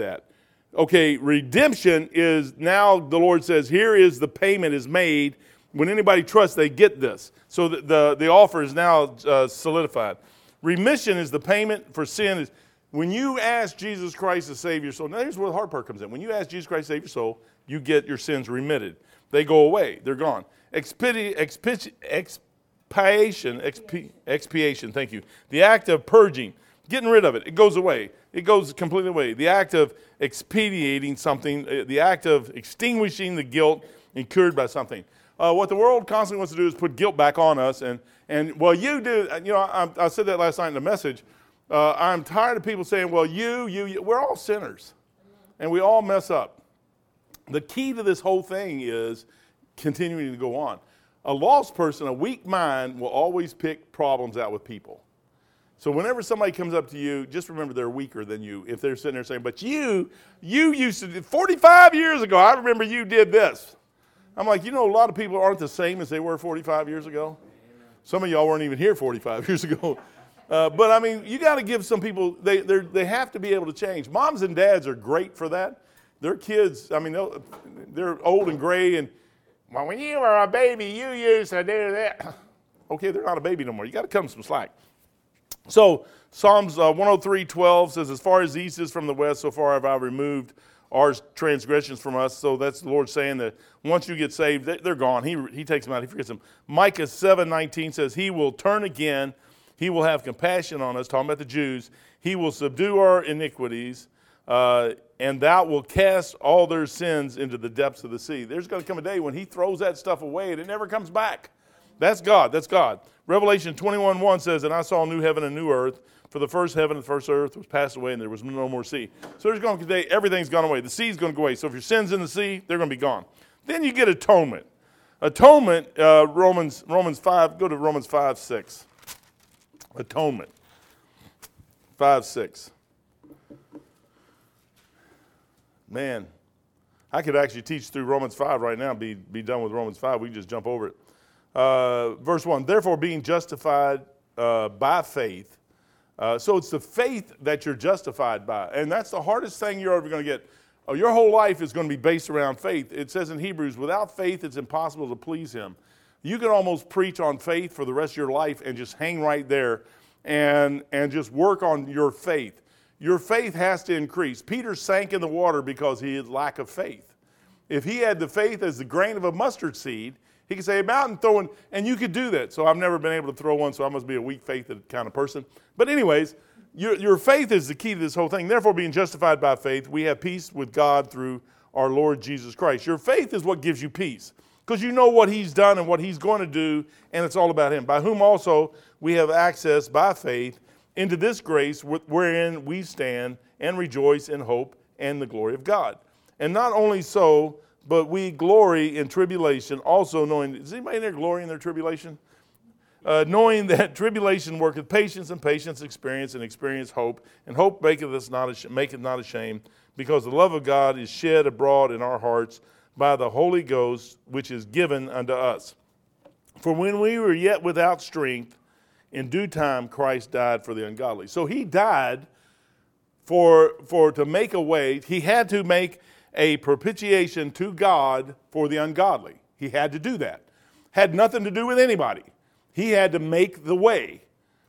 that. Okay, redemption is now the Lord says, here is the payment is made. When anybody trusts, they get this. So the, the, the offer is now uh, solidified. Remission is the payment for sin. Is when you ask Jesus Christ to save your soul. Now here's where the hard part comes in. When you ask Jesus Christ to save your soul, you get your sins remitted. They go away. They're gone. Expi- expiation, expi- expiation, thank you. The act of purging, getting rid of it, it goes away. It goes completely away. The act of expediating something, uh, the act of extinguishing the guilt incurred by something. Uh, what the world constantly wants to do is put guilt back on us. And, and well, you do, you know, I, I said that last night in the message. Uh, I'm tired of people saying, well, you, you, you, we're all sinners. And we all mess up. The key to this whole thing is continuing to go on. A lost person, a weak mind, will always pick problems out with people. So whenever somebody comes up to you, just remember they're weaker than you. If they're sitting there saying, "But you, you used to do 45 years ago, I remember you did this." I'm like, you know, a lot of people aren't the same as they were 45 years ago. Some of y'all weren't even here 45 years ago. Uh, but I mean, you got to give some people, they, they have to be able to change. Moms and dads are great for that. Their kids, I mean, they're old and gray, and well, when you were a baby, you used to do that. okay, they're not a baby no more. You got to them some slack. So Psalms uh, 103, 12 says, As far as east is from the west, so far have I removed our transgressions from us. So that's the Lord saying that once you get saved, they're gone. He, he takes them out, He forgets them. Micah 7, 19 says, He will turn again, He will have compassion on us, talking about the Jews. He will subdue our iniquities, uh, and thou will cast all their sins into the depths of the sea. There's going to come a day when He throws that stuff away and it never comes back. That's God. That's God. Revelation 21 1 says, And I saw a new heaven and a new earth, for the first heaven and the first earth was passed away, and there was no more sea. So there's going to be everything's gone away. The sea's going to go away. So if your sin's in the sea, they're going to be gone. Then you get atonement. Atonement, uh, Romans, Romans 5, go to Romans 5 6. Atonement. 5 6. Man, I could actually teach through Romans 5 right now, be, be done with Romans 5. We just jump over it. Uh, verse 1 Therefore, being justified uh, by faith. Uh, so it's the faith that you're justified by. And that's the hardest thing you're ever going to get. Oh, your whole life is going to be based around faith. It says in Hebrews, without faith, it's impossible to please Him. You can almost preach on faith for the rest of your life and just hang right there and, and just work on your faith. Your faith has to increase. Peter sank in the water because he had lack of faith. If he had the faith as the grain of a mustard seed, he could say a mountain throwing, and you could do that. So I've never been able to throw one, so I must be a weak faith kind of person. But, anyways, your, your faith is the key to this whole thing. Therefore, being justified by faith, we have peace with God through our Lord Jesus Christ. Your faith is what gives you peace because you know what He's done and what He's going to do, and it's all about Him. By whom also we have access by faith into this grace wherein we stand and rejoice in hope and the glory of God. And not only so, but we glory in tribulation, also knowing. Does anybody in there glory in their tribulation? Uh, knowing that tribulation worketh patience, and patience experience, and experience hope, and hope maketh us not ashamed, maketh not ashamed, because the love of God is shed abroad in our hearts by the Holy Ghost, which is given unto us. For when we were yet without strength, in due time Christ died for the ungodly. So he died for, for to make a way. He had to make a propitiation to God for the ungodly. He had to do that. Had nothing to do with anybody. He had to make the way.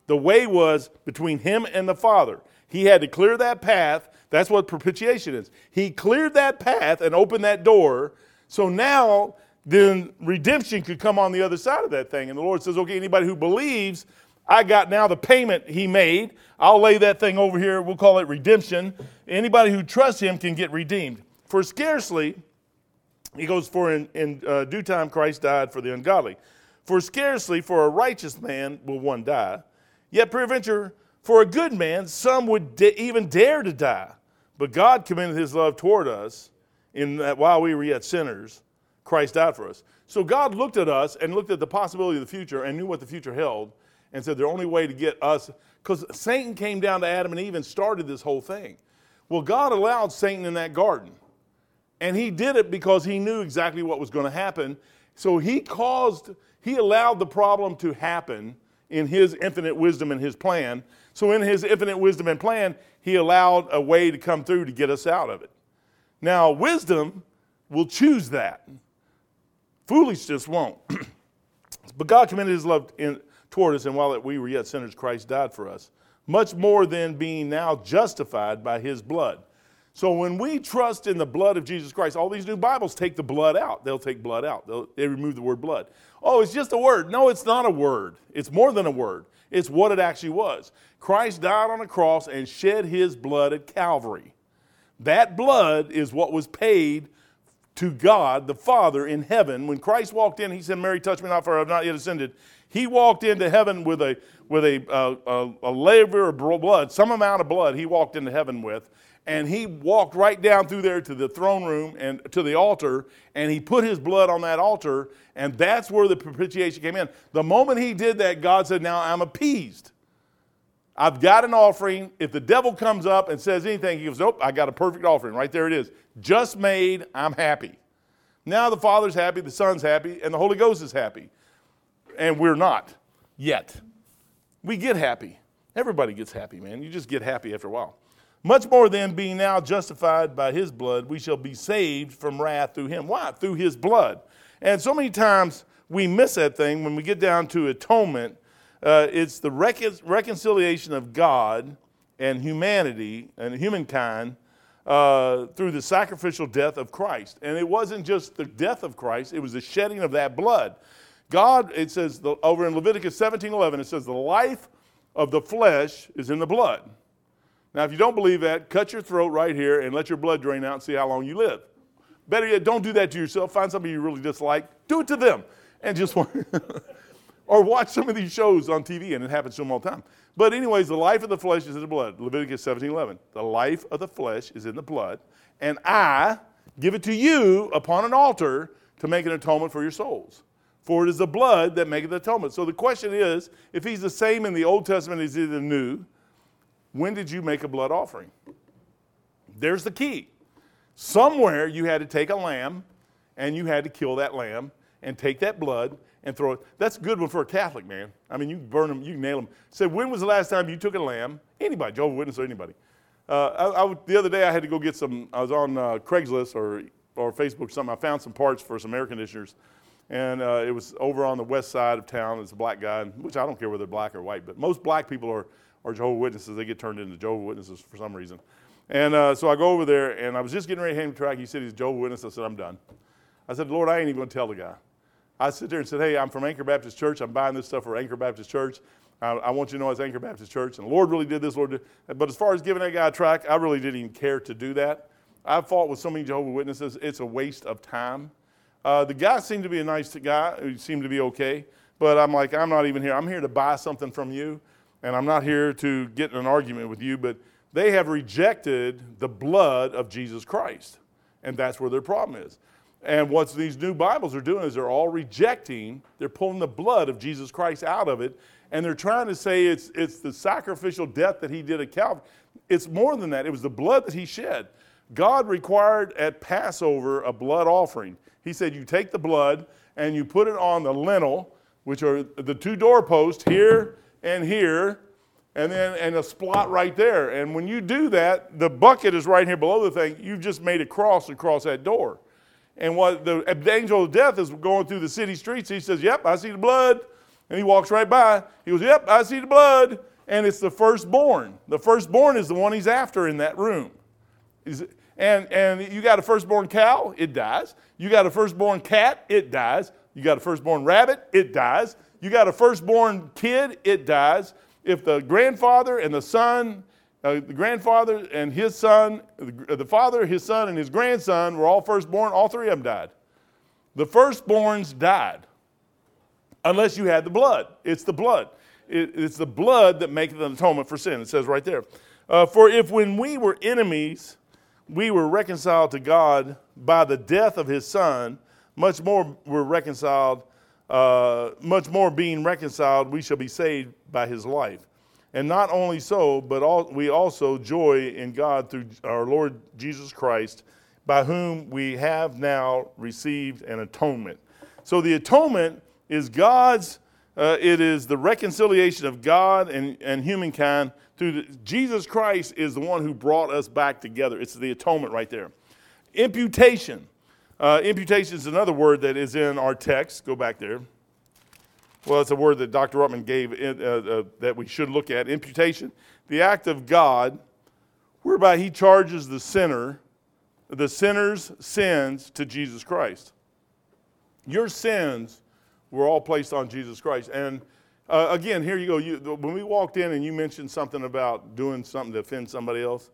The way was between him and the Father. He had to clear that path. That's what propitiation is. He cleared that path and opened that door. So now, then redemption could come on the other side of that thing. And the Lord says, okay, anybody who believes, I got now the payment he made. I'll lay that thing over here. We'll call it redemption. Anybody who trusts him can get redeemed. For scarcely, he goes, for in, in uh, due time Christ died for the ungodly. For scarcely for a righteous man will one die, yet peradventure for a good man some would da- even dare to die. But God commended his love toward us in that while we were yet sinners, Christ died for us. So God looked at us and looked at the possibility of the future and knew what the future held and said the only way to get us, because Satan came down to Adam and Eve and started this whole thing. Well, God allowed Satan in that garden. And he did it because he knew exactly what was going to happen. So he caused, he allowed the problem to happen in his infinite wisdom and his plan. So, in his infinite wisdom and plan, he allowed a way to come through to get us out of it. Now, wisdom will choose that. Foolishness won't. but God commended his love in, toward us, and while we were yet sinners, Christ died for us. Much more than being now justified by his blood. So when we trust in the blood of Jesus Christ, all these new Bibles take the blood out. They'll take blood out. They'll, they remove the word blood. Oh, it's just a word. No, it's not a word. It's more than a word. It's what it actually was. Christ died on a cross and shed his blood at Calvary. That blood is what was paid to God the Father in heaven. When Christ walked in, he said, Mary, touch me not, for I have not yet ascended. He walked into heaven with a, with a, uh, a, a laver of blood, some amount of blood he walked into heaven with and he walked right down through there to the throne room and to the altar and he put his blood on that altar and that's where the propitiation came in. The moment he did that god said now i'm appeased. I've got an offering. If the devil comes up and says anything he goes nope i got a perfect offering. Right there it is. Just made i'm happy. Now the father's happy the son's happy and the holy ghost is happy. And we're not yet. We get happy. Everybody gets happy man. You just get happy after a while much more than being now justified by his blood, we shall be saved from wrath through him. Why? Through his blood. And so many times we miss that thing when we get down to atonement. Uh, it's the recon- reconciliation of God and humanity and humankind uh, through the sacrificial death of Christ. And it wasn't just the death of Christ, it was the shedding of that blood. God, it says the, over in Leviticus 17 11, it says, the life of the flesh is in the blood. Now, if you don't believe that, cut your throat right here and let your blood drain out and see how long you live. Better yet, don't do that to yourself. Find somebody you really dislike, do it to them, and just or watch some of these shows on TV, and it happens to them all the time. But anyways, the life of the flesh is in the blood. Leviticus 17:11. The life of the flesh is in the blood, and I give it to you upon an altar to make an atonement for your souls. For it is the blood that maketh atonement. So the question is, if he's the same in the Old Testament as he is in the New, when did you make a blood offering? There's the key. Somewhere you had to take a lamb and you had to kill that lamb and take that blood and throw it. That's a good one for a Catholic, man. I mean, you burn them, you nail them. Say, when was the last time you took a lamb? Anybody, Jehovah's Witness or anybody. Uh, I, I, the other day I had to go get some, I was on uh, Craigslist or, or Facebook or something. I found some parts for some air conditioners. And uh, it was over on the west side of town. It's a black guy, which I don't care whether they're black or white, but most black people are or Jehovah Witnesses. They get turned into Jehovah Witnesses for some reason. And uh, so I go over there, and I was just getting ready to hand him the track. He said he's a Jehovah Witness. I said, I'm done. I said, Lord, I ain't even going to tell the guy. I sit there and said, Hey, I'm from Anchor Baptist Church. I'm buying this stuff for Anchor Baptist Church. I, I want you to know it's Anchor Baptist Church. And the Lord really did this, Lord. Did. But as far as giving that guy a track, I really didn't even care to do that. I've fought with so many Jehovah Witnesses. It's a waste of time. Uh, the guy seemed to be a nice guy. He seemed to be okay. But I'm like, I'm not even here. I'm here to buy something from you and I'm not here to get in an argument with you, but they have rejected the blood of Jesus Christ. And that's where their problem is. And what these new Bibles are doing is they're all rejecting, they're pulling the blood of Jesus Christ out of it, and they're trying to say it's, it's the sacrificial death that he did at Calvary. It's more than that, it was the blood that he shed. God required at Passover a blood offering. He said, You take the blood and you put it on the lintel, which are the two doorposts here and here, and then and a spot right there. And when you do that, the bucket is right here below the thing. You've just made a cross across that door. And what the angel of death is going through the city streets, he says, Yep, I see the blood. And he walks right by. He goes, Yep, I see the blood. And it's the firstborn. The firstborn is the one he's after in that room. and, and you got a firstborn cow, it dies. You got a firstborn cat, it dies. You got a firstborn rabbit, it dies. You got a firstborn kid, it dies. If the grandfather and the son, uh, the grandfather and his son, the, the father, his son, and his grandson were all firstborn, all three of them died. The firstborns died. Unless you had the blood. It's the blood. It, it's the blood that maketh an atonement for sin. It says right there. Uh, for if when we were enemies, we were reconciled to God by the death of his son, much more we're reconciled uh, much more being reconciled, we shall be saved by his life. And not only so, but all, we also joy in God through our Lord Jesus Christ, by whom we have now received an atonement. So the atonement is God's Uh, it is the reconciliation of God and, and humankind through the, Jesus Christ is the one who brought us back together. It's the atonement right there. Imputation. Uh, imputation is another word that is in our text. Go back there. Well, it's a word that Dr. Ruttman gave in, uh, uh, that we should look at. Imputation, the act of God whereby he charges the sinner, the sinner's sins to Jesus Christ. Your sins were all placed on Jesus Christ. And uh, again, here you go. You, when we walked in and you mentioned something about doing something to offend somebody else,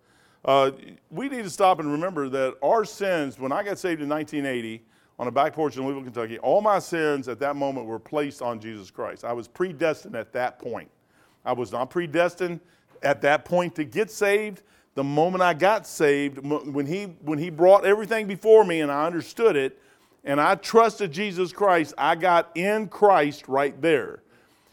uh, we need to stop and remember that our sins, when I got saved in 1980 on a back porch in Louisville, Kentucky, all my sins at that moment were placed on Jesus Christ. I was predestined at that point. I was not predestined at that point to get saved. The moment I got saved, when he, when he brought everything before me and I understood it, and I trusted Jesus Christ, I got in Christ right there.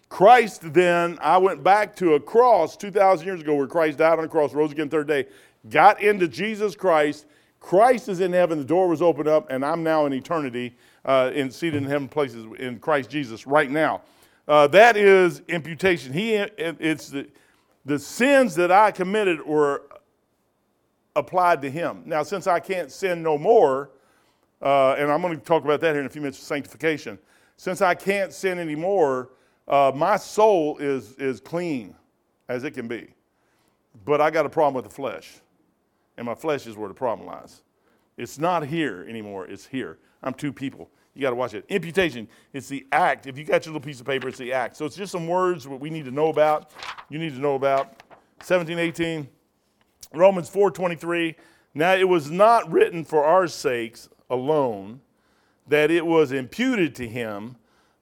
Christ, then, I went back to a cross 2,000 years ago where Christ died on the cross, rose again third day, got into Jesus Christ. Christ is in heaven, the door was opened up, and I'm now in eternity, uh, seated in heaven places in Christ Jesus right now. Uh, that is imputation. He, it's the, the sins that I committed were applied to him. Now, since I can't sin no more, uh, and I'm going to talk about that here in a few minutes, sanctification. Since I can't sin anymore, uh, my soul is, is clean as it can be. But I got a problem with the flesh. And my flesh is where the problem lies. It's not here anymore, it's here. I'm two people. You got to watch it. Imputation, it's the act. If you got your little piece of paper, it's the act. So it's just some words what we need to know about. You need to know about. 17, 18, Romans 4.23. Now it was not written for our sakes, alone that it was imputed to him,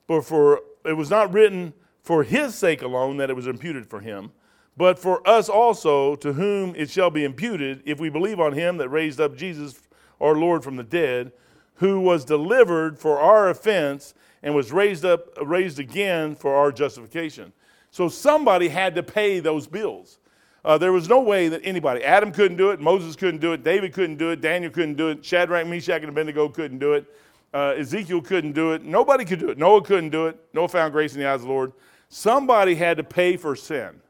but for it was not written for his sake alone that it was imputed for him, but for us also, to whom it shall be imputed, if we believe on him that raised up Jesus our Lord from the dead, who was delivered for our offense and was raised up raised again for our justification. So somebody had to pay those bills. Uh, there was no way that anybody, Adam couldn't do it, Moses couldn't do it, David couldn't do it, Daniel couldn't do it, Shadrach, Meshach, and Abednego couldn't do it, uh, Ezekiel couldn't do it, nobody could do it. Noah couldn't do it. Noah found grace in the eyes of the Lord. Somebody had to pay for sin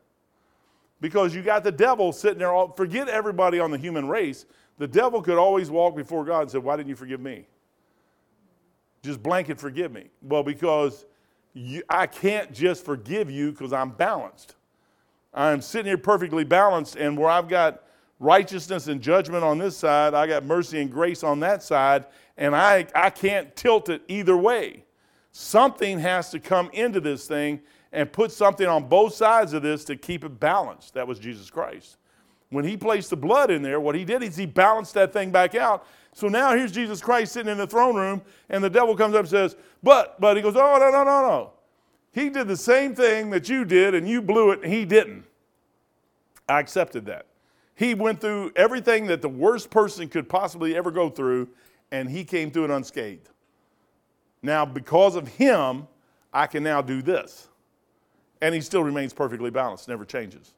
because you got the devil sitting there. All, forget everybody on the human race. The devil could always walk before God and say, Why didn't you forgive me? Just blanket forgive me. Well, because you, I can't just forgive you because I'm balanced. I'm sitting here perfectly balanced, and where I've got righteousness and judgment on this side, I got mercy and grace on that side, and I, I can't tilt it either way. Something has to come into this thing and put something on both sides of this to keep it balanced. That was Jesus Christ. When he placed the blood in there, what he did is he balanced that thing back out. So now here's Jesus Christ sitting in the throne room, and the devil comes up and says, But, but, he goes, Oh, no, no, no, no. He did the same thing that you did, and you blew it, and he didn't. I accepted that. He went through everything that the worst person could possibly ever go through, and he came through it unscathed. Now, because of him, I can now do this. And he still remains perfectly balanced, never changes.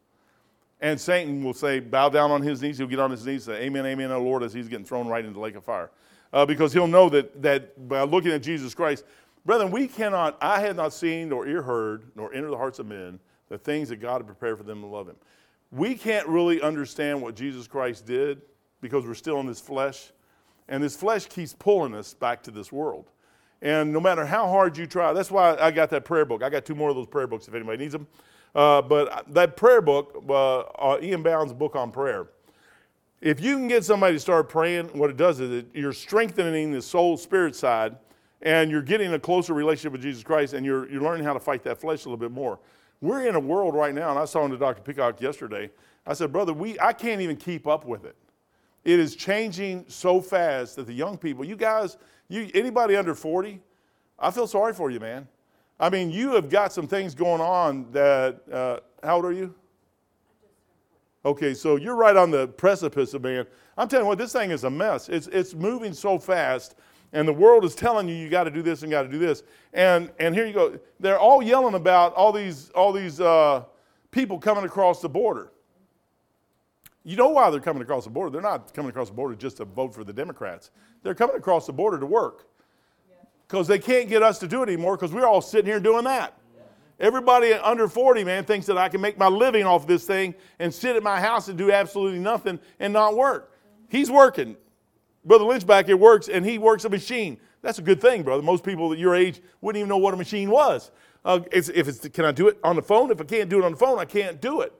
And Satan will say, bow down on his knees. He'll get on his knees and say, Amen, Amen, O Lord, as he's getting thrown right into the lake of fire. Uh, because he'll know that, that by looking at Jesus Christ, Brethren, we cannot, I have not seen nor ear heard nor enter the hearts of men the things that God had prepared for them to love him. We can't really understand what Jesus Christ did because we're still in this flesh. And this flesh keeps pulling us back to this world. And no matter how hard you try, that's why I got that prayer book. I got two more of those prayer books if anybody needs them. Uh, but that prayer book, uh, uh, E.M. Bounds' book on prayer, if you can get somebody to start praying, what it does is it, you're strengthening the soul spirit side and you're getting a closer relationship with Jesus Christ and you're, you're learning how to fight that flesh a little bit more. We're in a world right now, and I was talking to Dr. Peacock yesterday. I said, Brother, we, I can't even keep up with it. It is changing so fast that the young people, you guys, you, anybody under 40, I feel sorry for you, man. I mean, you have got some things going on that, uh, how old are you? Okay, so you're right on the precipice of man. I'm telling you what, this thing is a mess. It's, it's moving so fast and the world is telling you you got to do this and got to do this. And and here you go. They're all yelling about all these all these uh, people coming across the border. You know why they're coming across the border? They're not coming across the border just to vote for the Democrats. They're coming across the border to work because they can't get us to do it anymore because we're all sitting here doing that. Everybody under 40, man, thinks that I can make my living off this thing and sit at my house and do absolutely nothing and not work. He's working. Brother Lynch back here works, and he works a machine. That's a good thing, brother. Most people at your age wouldn't even know what a machine was. Uh, it's, if it's, can I do it on the phone? If I can't do it on the phone, I can't do it.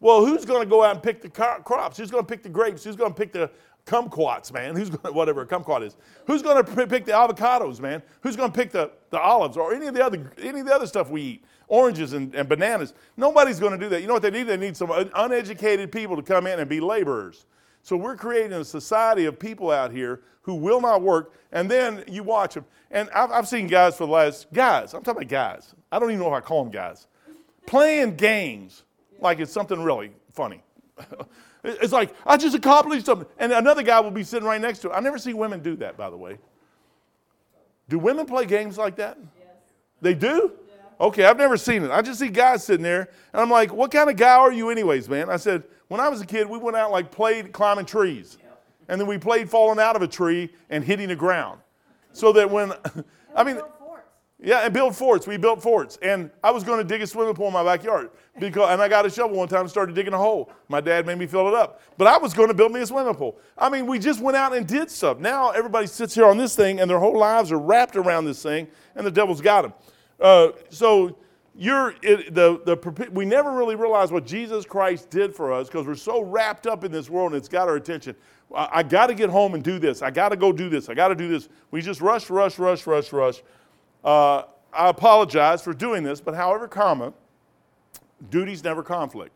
Well, who's going to go out and pick the crops? Who's going to pick the grapes? Who's going to pick the kumquats, man? Who's going to, whatever a kumquat is? Who's going to pick the avocados, man? Who's going to pick the, the olives or any of the other any of the other stuff we eat? Oranges and, and bananas. Nobody's going to do that. You know what they need? They need some uh, uneducated people to come in and be laborers. So we're creating a society of people out here who will not work, and then you watch them. And I've, I've seen guys for the last guys. I'm talking about guys. I don't even know if I call them guys. Playing games like it's something really funny. it's like, I just accomplished something. And another guy will be sitting right next to it. I never see women do that, by the way. Do women play games like that? Yes. They do? Yeah. Okay, I've never seen it. I just see guys sitting there, and I'm like, what kind of guy are you, anyways, man? I said, when I was a kid, we went out like played climbing trees. And then we played falling out of a tree and hitting the ground. So that when, I mean, yeah, and build forts. We built forts. And I was going to dig a swimming pool in my backyard. Because, and I got a shovel one time and started digging a hole. My dad made me fill it up. But I was going to build me a swimming pool. I mean, we just went out and did stuff. Now everybody sits here on this thing and their whole lives are wrapped around this thing, and the devil's got them. Uh, so you're, it, the, the, we never really realize what Jesus Christ did for us because we're so wrapped up in this world and it's got our attention. I, I got to get home and do this. I got to go do this. I got to do this. We just rush, rush, rush, rush, rush. Uh, I apologize for doing this, but however comma, duties never conflict.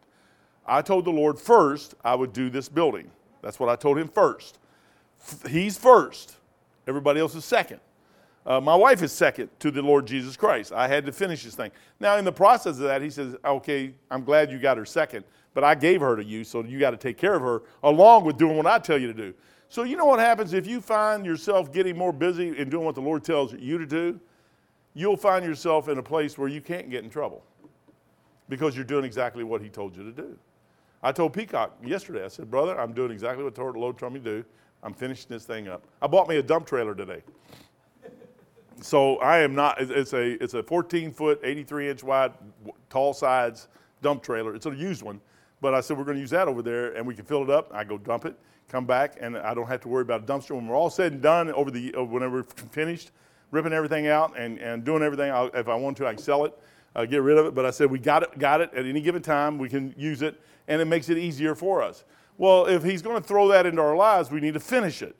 I told the Lord first I would do this building. That's what I told him first. He's first, everybody else is second. Uh, my wife is second to the Lord Jesus Christ. I had to finish this thing. Now, in the process of that, he says, Okay, I'm glad you got her second, but I gave her to you, so you got to take care of her along with doing what I tell you to do. So, you know what happens if you find yourself getting more busy in doing what the Lord tells you to do? You'll find yourself in a place where you can't get in trouble because you're doing exactly what he told you to do. I told Peacock yesterday, I said, Brother, I'm doing exactly what Lord told me to do. I'm finishing this thing up. I bought me a dump trailer today. so I am not, it's a, it's a 14 foot, 83 inch wide, tall sides dump trailer. It's a used one. But I said, we're going to use that over there and we can fill it up. I go dump it, come back, and I don't have to worry about a dumpster. When we're all said and done over the, whenever we're finished, ripping everything out and, and doing everything. I'll, if I want to, I can sell it, uh, get rid of it. But I said, we got it, got it at any given time. We can use it, and it makes it easier for us. Well, if he's going to throw that into our lives, we need to finish it.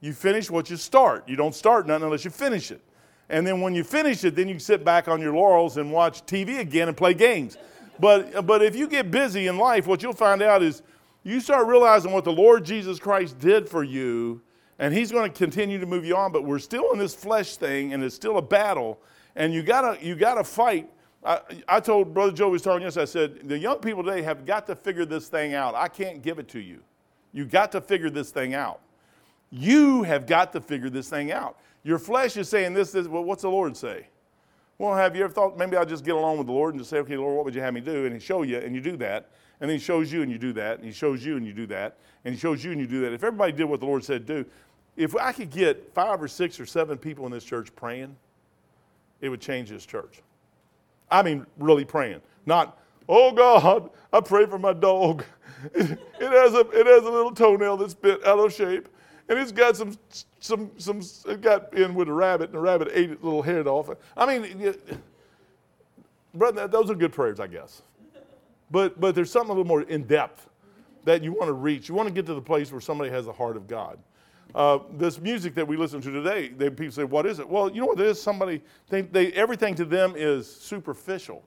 You finish what you start. You don't start nothing unless you finish it. And then when you finish it, then you sit back on your laurels and watch TV again and play games. But, but if you get busy in life, what you'll find out is you start realizing what the Lord Jesus Christ did for you and he's going to continue to move you on but we're still in this flesh thing and it's still a battle. And you gotta you gotta fight. I, I told brother joe was talking yesterday i said the young people today have got to figure this thing out. I can't give it to you. You got to figure this thing out. You have got to figure this thing out. Your flesh is saying this, this well what's the lord say? Well have you ever thought maybe i'll just get along with the lord and just say okay lord what would you have me do and he show you and you do that and then he shows you and you do that and he shows you and you do that and he shows you and you do that if everybody did what the lord said do if I could get five or six or seven people in this church praying, it would change this church. I mean, really praying. Not, oh God, I pray for my dog. It, has, a, it has a little toenail that's bent out of shape. And it's got some, some, some, it got in with a rabbit, and the rabbit ate its little head off. I mean, brother, those are good prayers, I guess. But, but there's something a little more in depth that you want to reach. You want to get to the place where somebody has the heart of God. Uh, this music that we listen to today, they, people say, "What is it?" Well, you know what it is. Somebody, they, they, everything to them is superficial.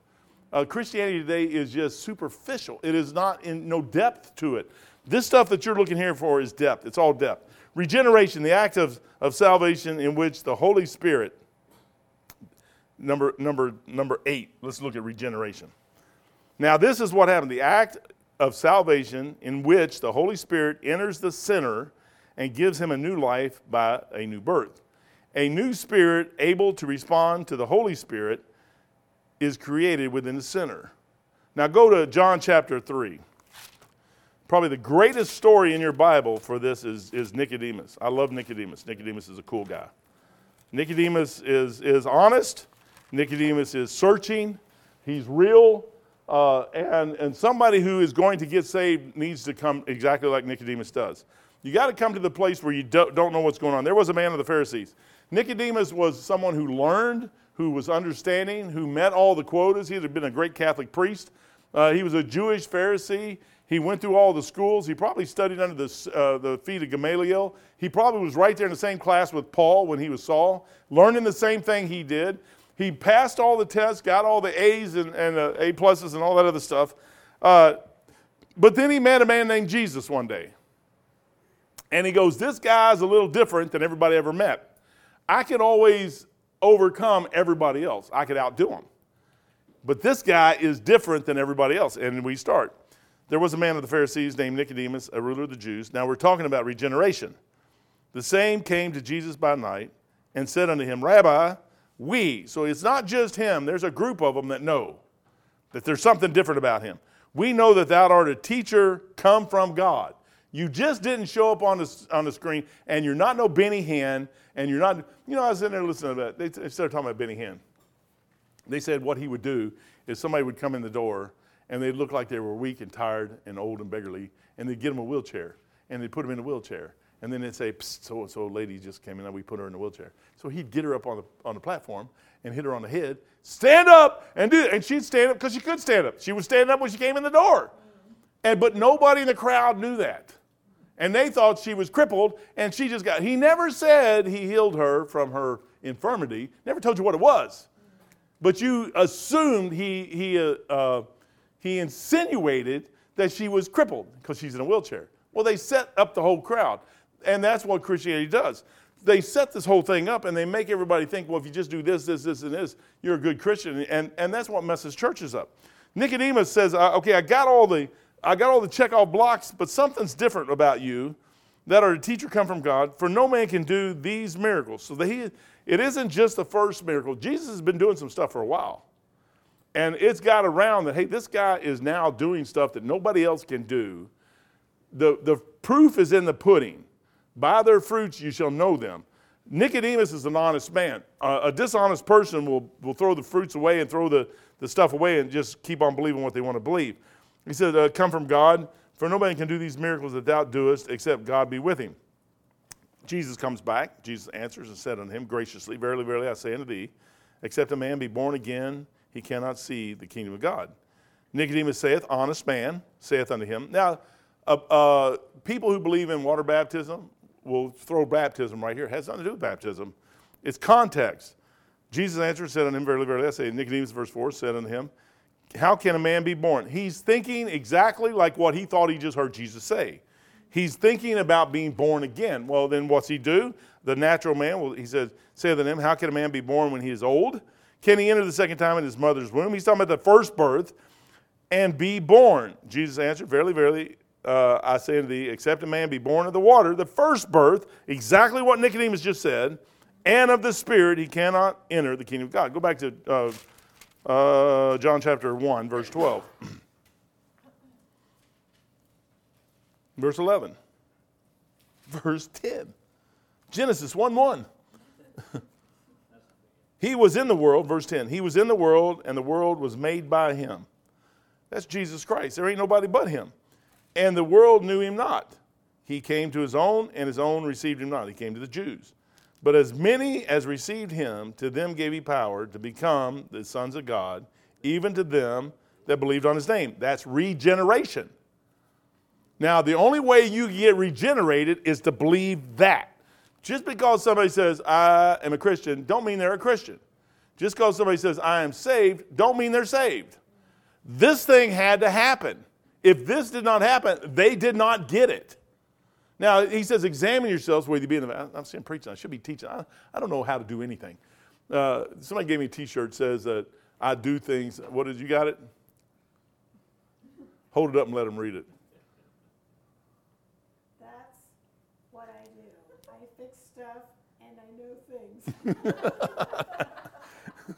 Uh, Christianity today is just superficial. It is not in no depth to it. This stuff that you're looking here for is depth. It's all depth. Regeneration, the act of, of salvation in which the Holy Spirit. Number number number eight. Let's look at regeneration. Now, this is what happened. The act of salvation in which the Holy Spirit enters the sinner and gives him a new life by a new birth. A new spirit able to respond to the Holy Spirit is created within the sinner. Now go to John chapter 3. Probably the greatest story in your Bible for this is, is Nicodemus. I love Nicodemus. Nicodemus is a cool guy. Nicodemus is, is honest, Nicodemus is searching, He's real. Uh, and, and somebody who is going to get saved needs to come exactly like Nicodemus does. You got to come to the place where you don't, don't know what's going on. There was a man of the Pharisees. Nicodemus was someone who learned, who was understanding, who met all the quotas. He had been a great Catholic priest. Uh, he was a Jewish Pharisee. He went through all the schools. He probably studied under the, uh, the feet of Gamaliel. He probably was right there in the same class with Paul when he was Saul, learning the same thing he did. He passed all the tests, got all the A's and, and uh, A pluses and all that other stuff. Uh, but then he met a man named Jesus one day. And he goes, This guy's a little different than everybody ever met. I could always overcome everybody else, I could outdo him. But this guy is different than everybody else. And we start. There was a man of the Pharisees named Nicodemus, a ruler of the Jews. Now we're talking about regeneration. The same came to Jesus by night and said unto him, Rabbi, we. So it's not just him, there's a group of them that know that there's something different about him. We know that thou art a teacher come from God. You just didn't show up on the, on the screen, and you're not no Benny Hinn, and you're not, you know, I was in there listening to that. They, started talking about Benny Hinn. They said what he would do is somebody would come in the door, and they'd look like they were weak and tired and old and beggarly, and they'd get them a wheelchair, and they'd put them in a wheelchair. And then they'd say, so and so lady just came in, and we put her in a wheelchair. So he'd get her up on the, on the platform and hit her on the head, stand up and do it. And she'd stand up because she could stand up. She was standing up when she came in the door. And, but nobody in the crowd knew that and they thought she was crippled, and she just got. He never said he healed her from her infirmity. Never told you what it was, but you assumed he he uh, uh, he insinuated that she was crippled because she's in a wheelchair. Well, they set up the whole crowd, and that's what Christianity does. They set this whole thing up, and they make everybody think, well, if you just do this, this, this, and this, you're a good Christian, and and that's what messes churches up. Nicodemus says, okay, I got all the I got all the check off blocks, but something's different about you that are a teacher come from God, for no man can do these miracles. So that he, it isn't just the first miracle. Jesus has been doing some stuff for a while. And it's got around that, hey, this guy is now doing stuff that nobody else can do. The, the proof is in the pudding. By their fruits you shall know them. Nicodemus is an honest man. Uh, a dishonest person will, will throw the fruits away and throw the, the stuff away and just keep on believing what they want to believe. He said, uh, Come from God, for nobody can do these miracles that thou doest except God be with him. Jesus comes back. Jesus answers and said unto him graciously, Verily, verily, I say unto thee, except a man be born again, he cannot see the kingdom of God. Nicodemus saith, Honest man, saith unto him. Now, uh, uh, people who believe in water baptism will throw baptism right here. It has nothing to do with baptism. It's context. Jesus answered said unto him, Verily, verily, I say, Nicodemus, verse 4, said unto him, how can a man be born? He's thinking exactly like what he thought he just heard Jesus say. He's thinking about being born again. Well, then what's he do? The natural man, well, he says, say to them, How can a man be born when he is old? Can he enter the second time in his mother's womb? He's talking about the first birth and be born. Jesus answered, Verily, verily, uh, I say unto thee, except a man be born of the water, the first birth, exactly what Nicodemus just said, and of the Spirit, he cannot enter the kingdom of God. Go back to uh, uh, John chapter 1, verse 12. verse 11. Verse 10. Genesis 1 1. he was in the world, verse 10. He was in the world, and the world was made by him. That's Jesus Christ. There ain't nobody but him. And the world knew him not. He came to his own, and his own received him not. He came to the Jews. But as many as received him, to them gave he power to become the sons of God, even to them that believed on his name. That's regeneration. Now, the only way you get regenerated is to believe that. Just because somebody says, I am a Christian, don't mean they're a Christian. Just because somebody says, I am saved, don't mean they're saved. This thing had to happen. If this did not happen, they did not get it. Now, he says, examine yourselves whether you be in the. I'm saying preaching. I should be teaching. I, I don't know how to do anything. Uh, somebody gave me a t shirt says that I do things. What did you got it? Hold it up and let them read it. That's what I do. I fix stuff and I know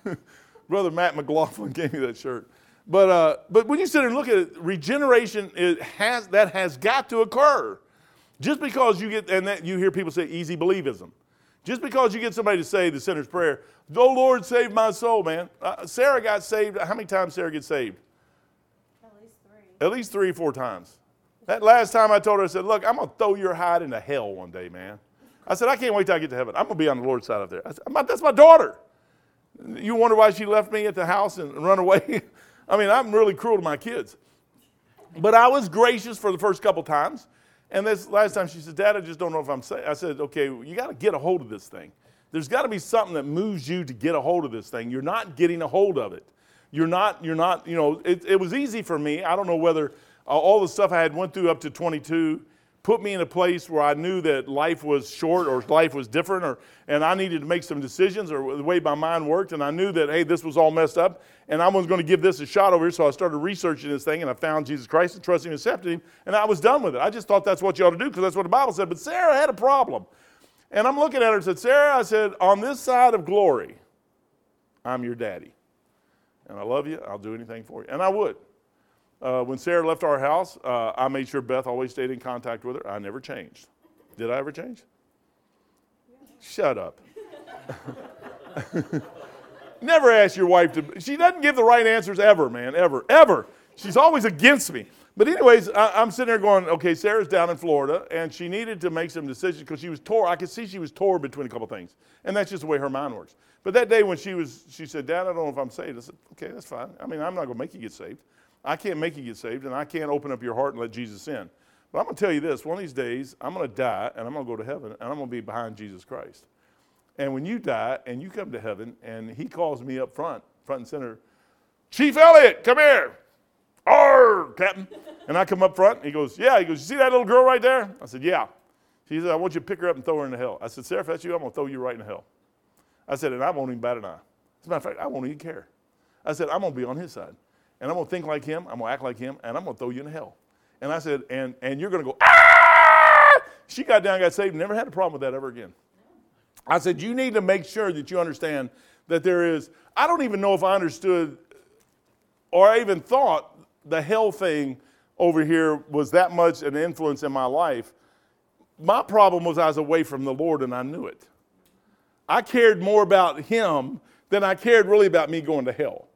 things. Brother Matt McLaughlin gave me that shirt. But, uh, but when you sit and look at it, regeneration it has, that has got to occur. Just because you get, and that you hear people say easy believism. Just because you get somebody to say the sinner's prayer, oh Lord, save my soul, man. Uh, Sarah got saved. How many times Sarah get saved? At least three. At least three, four times. That last time I told her, I said, Look, I'm going to throw your hide into hell one day, man. I said, I can't wait till I get to heaven. I'm going to be on the Lord's side up there. I said, That's my daughter. You wonder why she left me at the house and run away? I mean, I'm really cruel to my kids. But I was gracious for the first couple times. And this last time she said, Dad, I just don't know if I'm. I said, okay, you got to get a hold of this thing. There's got to be something that moves you to get a hold of this thing. You're not getting a hold of it. You're not, you're not, you know, it, it was easy for me. I don't know whether uh, all the stuff I had went through up to 22 put me in a place where I knew that life was short or life was different or and I needed to make some decisions or the way my mind worked and I knew that hey this was all messed up and I was going to give this a shot over here so I started researching this thing and I found Jesus Christ and trusted him and accepted him and I was done with it. I just thought that's what you ought to do because that's what the Bible said but Sarah had a problem. And I'm looking at her and said, "Sarah, I said, on this side of glory, I'm your daddy. And I love you. I'll do anything for you." And I would. Uh, when Sarah left our house, uh, I made sure Beth always stayed in contact with her. I never changed. Did I ever change? Shut up. never ask your wife to. She doesn't give the right answers ever, man, ever, ever. She's always against me. But anyways, I, am sitting there going, okay, Sarah's down in Florida, and she needed to make some decisions because she was tore. I could see she was torn between a couple things, and that's just the way her mind works. But that day when she was, she said, Dad, I don't know if I'm saved. I said, okay, that's fine. I mean, I'm not going to make you get saved. I can't make you get saved, and I can't open up your heart and let Jesus in. But I'm going to tell you this one of these days, I'm going to die, and I'm going to go to heaven, and I'm going to be behind Jesus Christ. And when you die and you come to heaven, and he calls me up front, front and center, Chief Elliot, come here. Arr, Captain. And I come up front, and he goes, Yeah. He goes, You see that little girl right there? I said, Yeah. He said, I want you to pick her up and throw her into hell. I said, Sarah, if that's you, I'm going to throw you right into hell. I said, And I won't even bat an eye. As a matter of fact, I won't even care. I said, I'm going to be on his side and I'm going to think like him, I'm going to act like him, and I'm going to throw you in hell. And I said, and, and you're going to go, ah! She got down, got saved, never had a problem with that ever again. I said, you need to make sure that you understand that there is, I don't even know if I understood or I even thought the hell thing over here was that much an influence in my life. My problem was I was away from the Lord and I knew it. I cared more about Him than I cared really about me going to hell.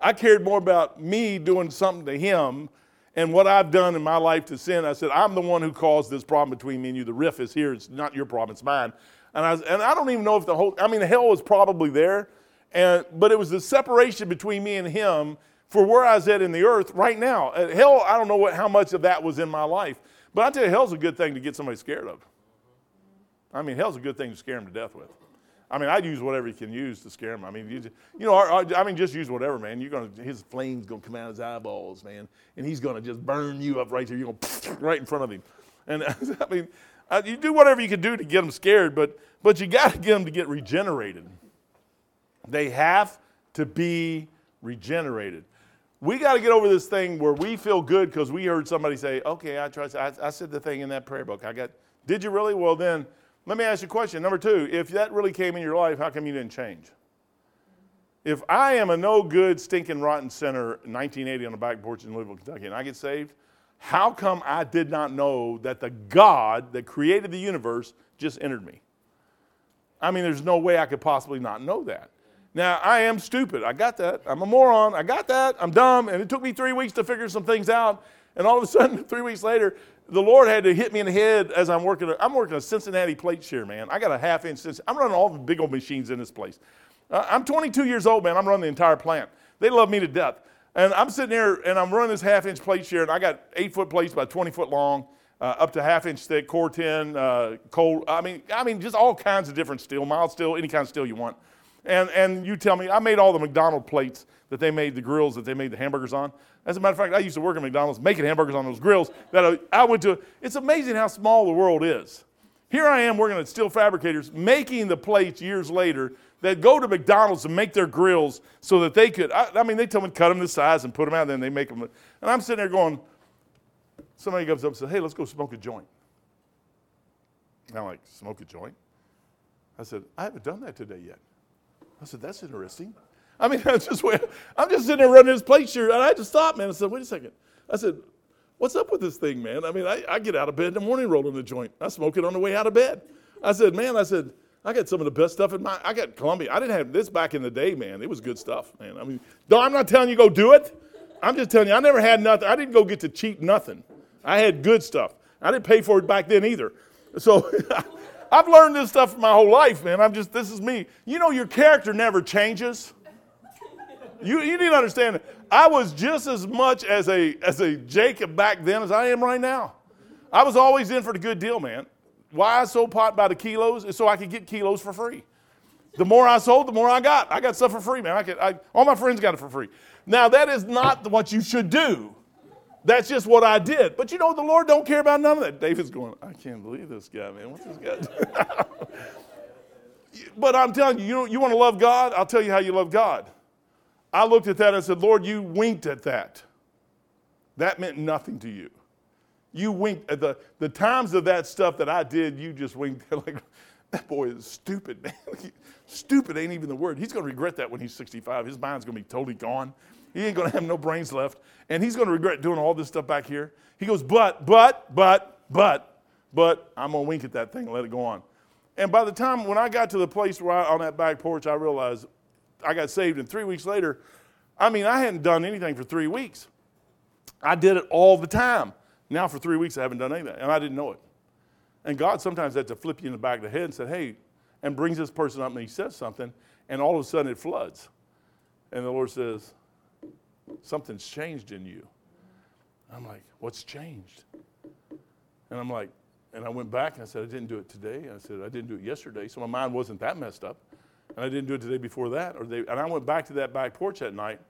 I cared more about me doing something to him and what I've done in my life to sin. I said, I'm the one who caused this problem between me and you. The riff is here. It's not your problem, it's mine. And I, was, and I don't even know if the whole, I mean, hell was probably there, and, but it was the separation between me and him for where I was at in the earth right now. Uh, hell, I don't know what, how much of that was in my life. But I tell you, hell's a good thing to get somebody scared of. I mean, hell's a good thing to scare them to death with. I mean, I'd use whatever you can use to scare him. I mean, you, just, you know, our, our, I mean, just use whatever, man. You're gonna, his flames gonna come out of his eyeballs, man, and he's gonna just burn you up right there. You're gonna right in front of him, and I mean, uh, you do whatever you can do to get them scared, but but you got to get them to get regenerated. They have to be regenerated. We got to get over this thing where we feel good because we heard somebody say, "Okay, I trust. I, I said the thing in that prayer book. I got. Did you really? Well, then." Let me ask you a question. Number two, if that really came in your life, how come you didn't change? If I am a no good, stinking, rotten sinner in 1980 on the back porch in Louisville, Kentucky, and I get saved, how come I did not know that the God that created the universe just entered me? I mean, there's no way I could possibly not know that. Now, I am stupid. I got that. I'm a moron. I got that. I'm dumb. And it took me three weeks to figure some things out. And all of a sudden, three weeks later, the Lord had to hit me in the head as I'm working. I'm working a Cincinnati plate shear, man. I got a half inch. I'm running all the big old machines in this place. Uh, I'm 22 years old, man. I'm running the entire plant. They love me to death. And I'm sitting there and I'm running this half inch plate shear, and I got eight foot plates by 20 foot long, uh, up to half inch thick, Corten, uh, cold. I mean, I mean, just all kinds of different steel, mild steel, any kind of steel you want. And, and you tell me, I made all the McDonald plates that they made, the grills that they made the hamburgers on. As a matter of fact, I used to work at McDonald's making hamburgers on those grills that I, I went to. It's amazing how small the world is. Here I am working at Steel Fabricators, making the plates years later that go to McDonald's and make their grills so that they could. I, I mean, they tell me to cut them to size and put them out, and then they make them. And I'm sitting there going, somebody comes up and says, "Hey, let's go smoke a joint." And I'm like, "Smoke a joint?" I said, "I haven't done that today yet." I said, "That's interesting." I mean, I'm just, I'm just sitting there running this plate shear, and I just stopped, man, and said, wait a second. I said, what's up with this thing, man? I mean, I, I get out of bed in the morning rolling the joint. I smoke it on the way out of bed. I said, man, I said, I got some of the best stuff in my. I got Columbia. I didn't have this back in the day, man. It was good stuff, man. I mean, no, I'm not telling you go do it. I'm just telling you, I never had nothing. I didn't go get to cheap nothing. I had good stuff. I didn't pay for it back then either. So I've learned this stuff my whole life, man. I'm just, this is me. You know, your character never changes. You, you need to understand, I was just as much as a, as a Jacob back then as I am right now. I was always in for the good deal, man. Why I sold pot by the kilos is so I could get kilos for free. The more I sold, the more I got. I got stuff for free, man. I could, I, all my friends got it for free. Now, that is not what you should do. That's just what I did. But you know, the Lord don't care about none of that. David's going, I can't believe this guy, man. What's this guy doing? but I'm telling you, you, you want to love God? I'll tell you how you love God. I looked at that and said, Lord, you winked at that. That meant nothing to you. You winked at the, the times of that stuff that I did, you just winked like, that boy is stupid, man. stupid ain't even the word. He's going to regret that when he's 65. His mind's going to be totally gone. He ain't going to have no brains left. And he's going to regret doing all this stuff back here. He goes, but, but, but, but, but, I'm going to wink at that thing and let it go on. And by the time when I got to the place where I, on that back porch, I realized I got saved. And three weeks later, I mean, I hadn't done anything for three weeks. I did it all the time. Now for three weeks, I haven't done anything, and I didn't know it. And God sometimes had to flip you in the back of the head and say, hey, and brings this person up and he says something, and all of a sudden it floods. And the Lord says, something's changed in you. I'm like, what's changed? And I'm like, and I went back and I said, I didn't do it today. I said, I didn't do it yesterday. So my mind wasn't that messed up. And I didn't do it the day before that. Or they, and I went back to that back porch that night.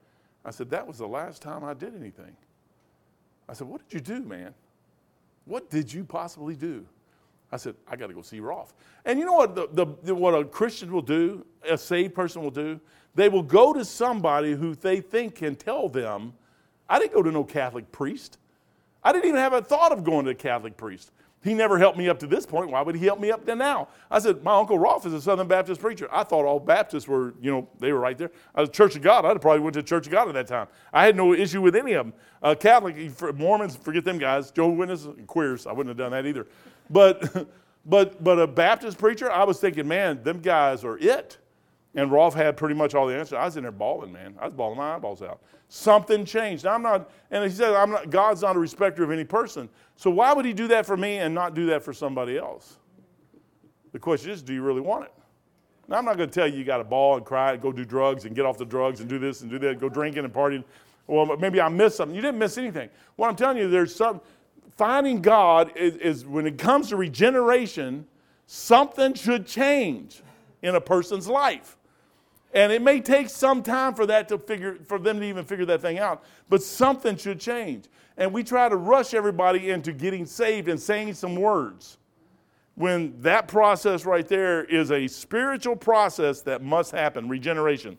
I said, that was the last time I did anything. I said, what did you do, man? What did you possibly do? I said, I got to go see Rolf. And you know what, the, the, what a Christian will do, a saved person will do? They will go to somebody who they think can tell them. I didn't go to no Catholic priest. I didn't even have a thought of going to a Catholic priest. He never helped me up to this point. Why would he help me up to now? I said, My Uncle Rolf is a Southern Baptist preacher. I thought all Baptists were, you know, they were right there. I was Church of God. I'd probably went to Church of God at that time. I had no issue with any of them. Uh, Catholic, Mormons, forget them guys. Jehovah's Witnesses, queers. I wouldn't have done that either. But, but, but a Baptist preacher, I was thinking, man, them guys are it. And Rolf had pretty much all the answers. I was in there bawling, man. I was bawling my eyeballs out. Something changed. I'm not, and he said, I'm not, God's not a respecter of any person. So why would he do that for me and not do that for somebody else? The question is, do you really want it? Now, I'm not going to tell you you got to bawl and cry and go do drugs and get off the drugs and do this and do that, go drinking and partying. Well, maybe I missed something. You didn't miss anything. What I'm telling you, there's some, finding God is, is when it comes to regeneration, something should change in a person's life. And it may take some time for that to figure, for them to even figure that thing out, but something should change. And we try to rush everybody into getting saved and saying some words when that process right there is a spiritual process that must happen regeneration,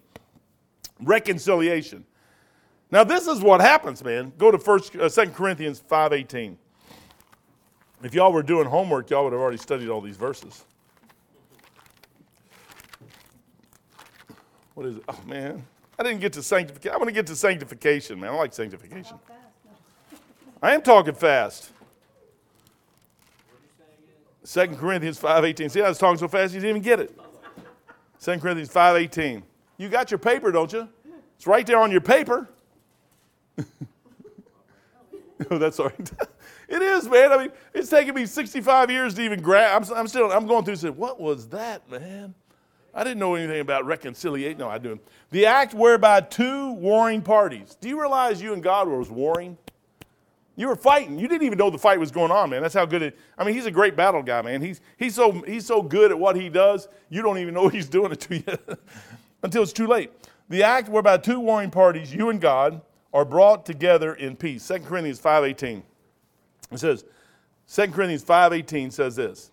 reconciliation. Now, this is what happens, man. Go to first, uh, 2 Corinthians 5.18. If y'all were doing homework, y'all would have already studied all these verses. What is it? Oh, man. I didn't get to sanctification. I want to get to sanctification, man. I like sanctification. I am talking fast. 2 Corinthians 5.18. See, I was talking so fast you didn't even get it. 2 Corinthians 5.18. You got your paper, don't you? It's right there on your paper. oh, that's all right. it is, man. I mean, it's taken me 65 years to even grab. I'm, I'm still, I'm going through and saying, what was that, man? I didn't know anything about reconciliation. No, I do. The act whereby two warring parties. Do you realize you and God was warring? You were fighting. You didn't even know the fight was going on, man. That's how good it. I mean, he's a great battle guy, man. He's he's so he's so good at what he does. You don't even know he's doing it to you until it's too late. The act whereby two warring parties, you and God, are brought together in peace. 2 Corinthians 5:18. It says, 2 Corinthians 5:18 says this.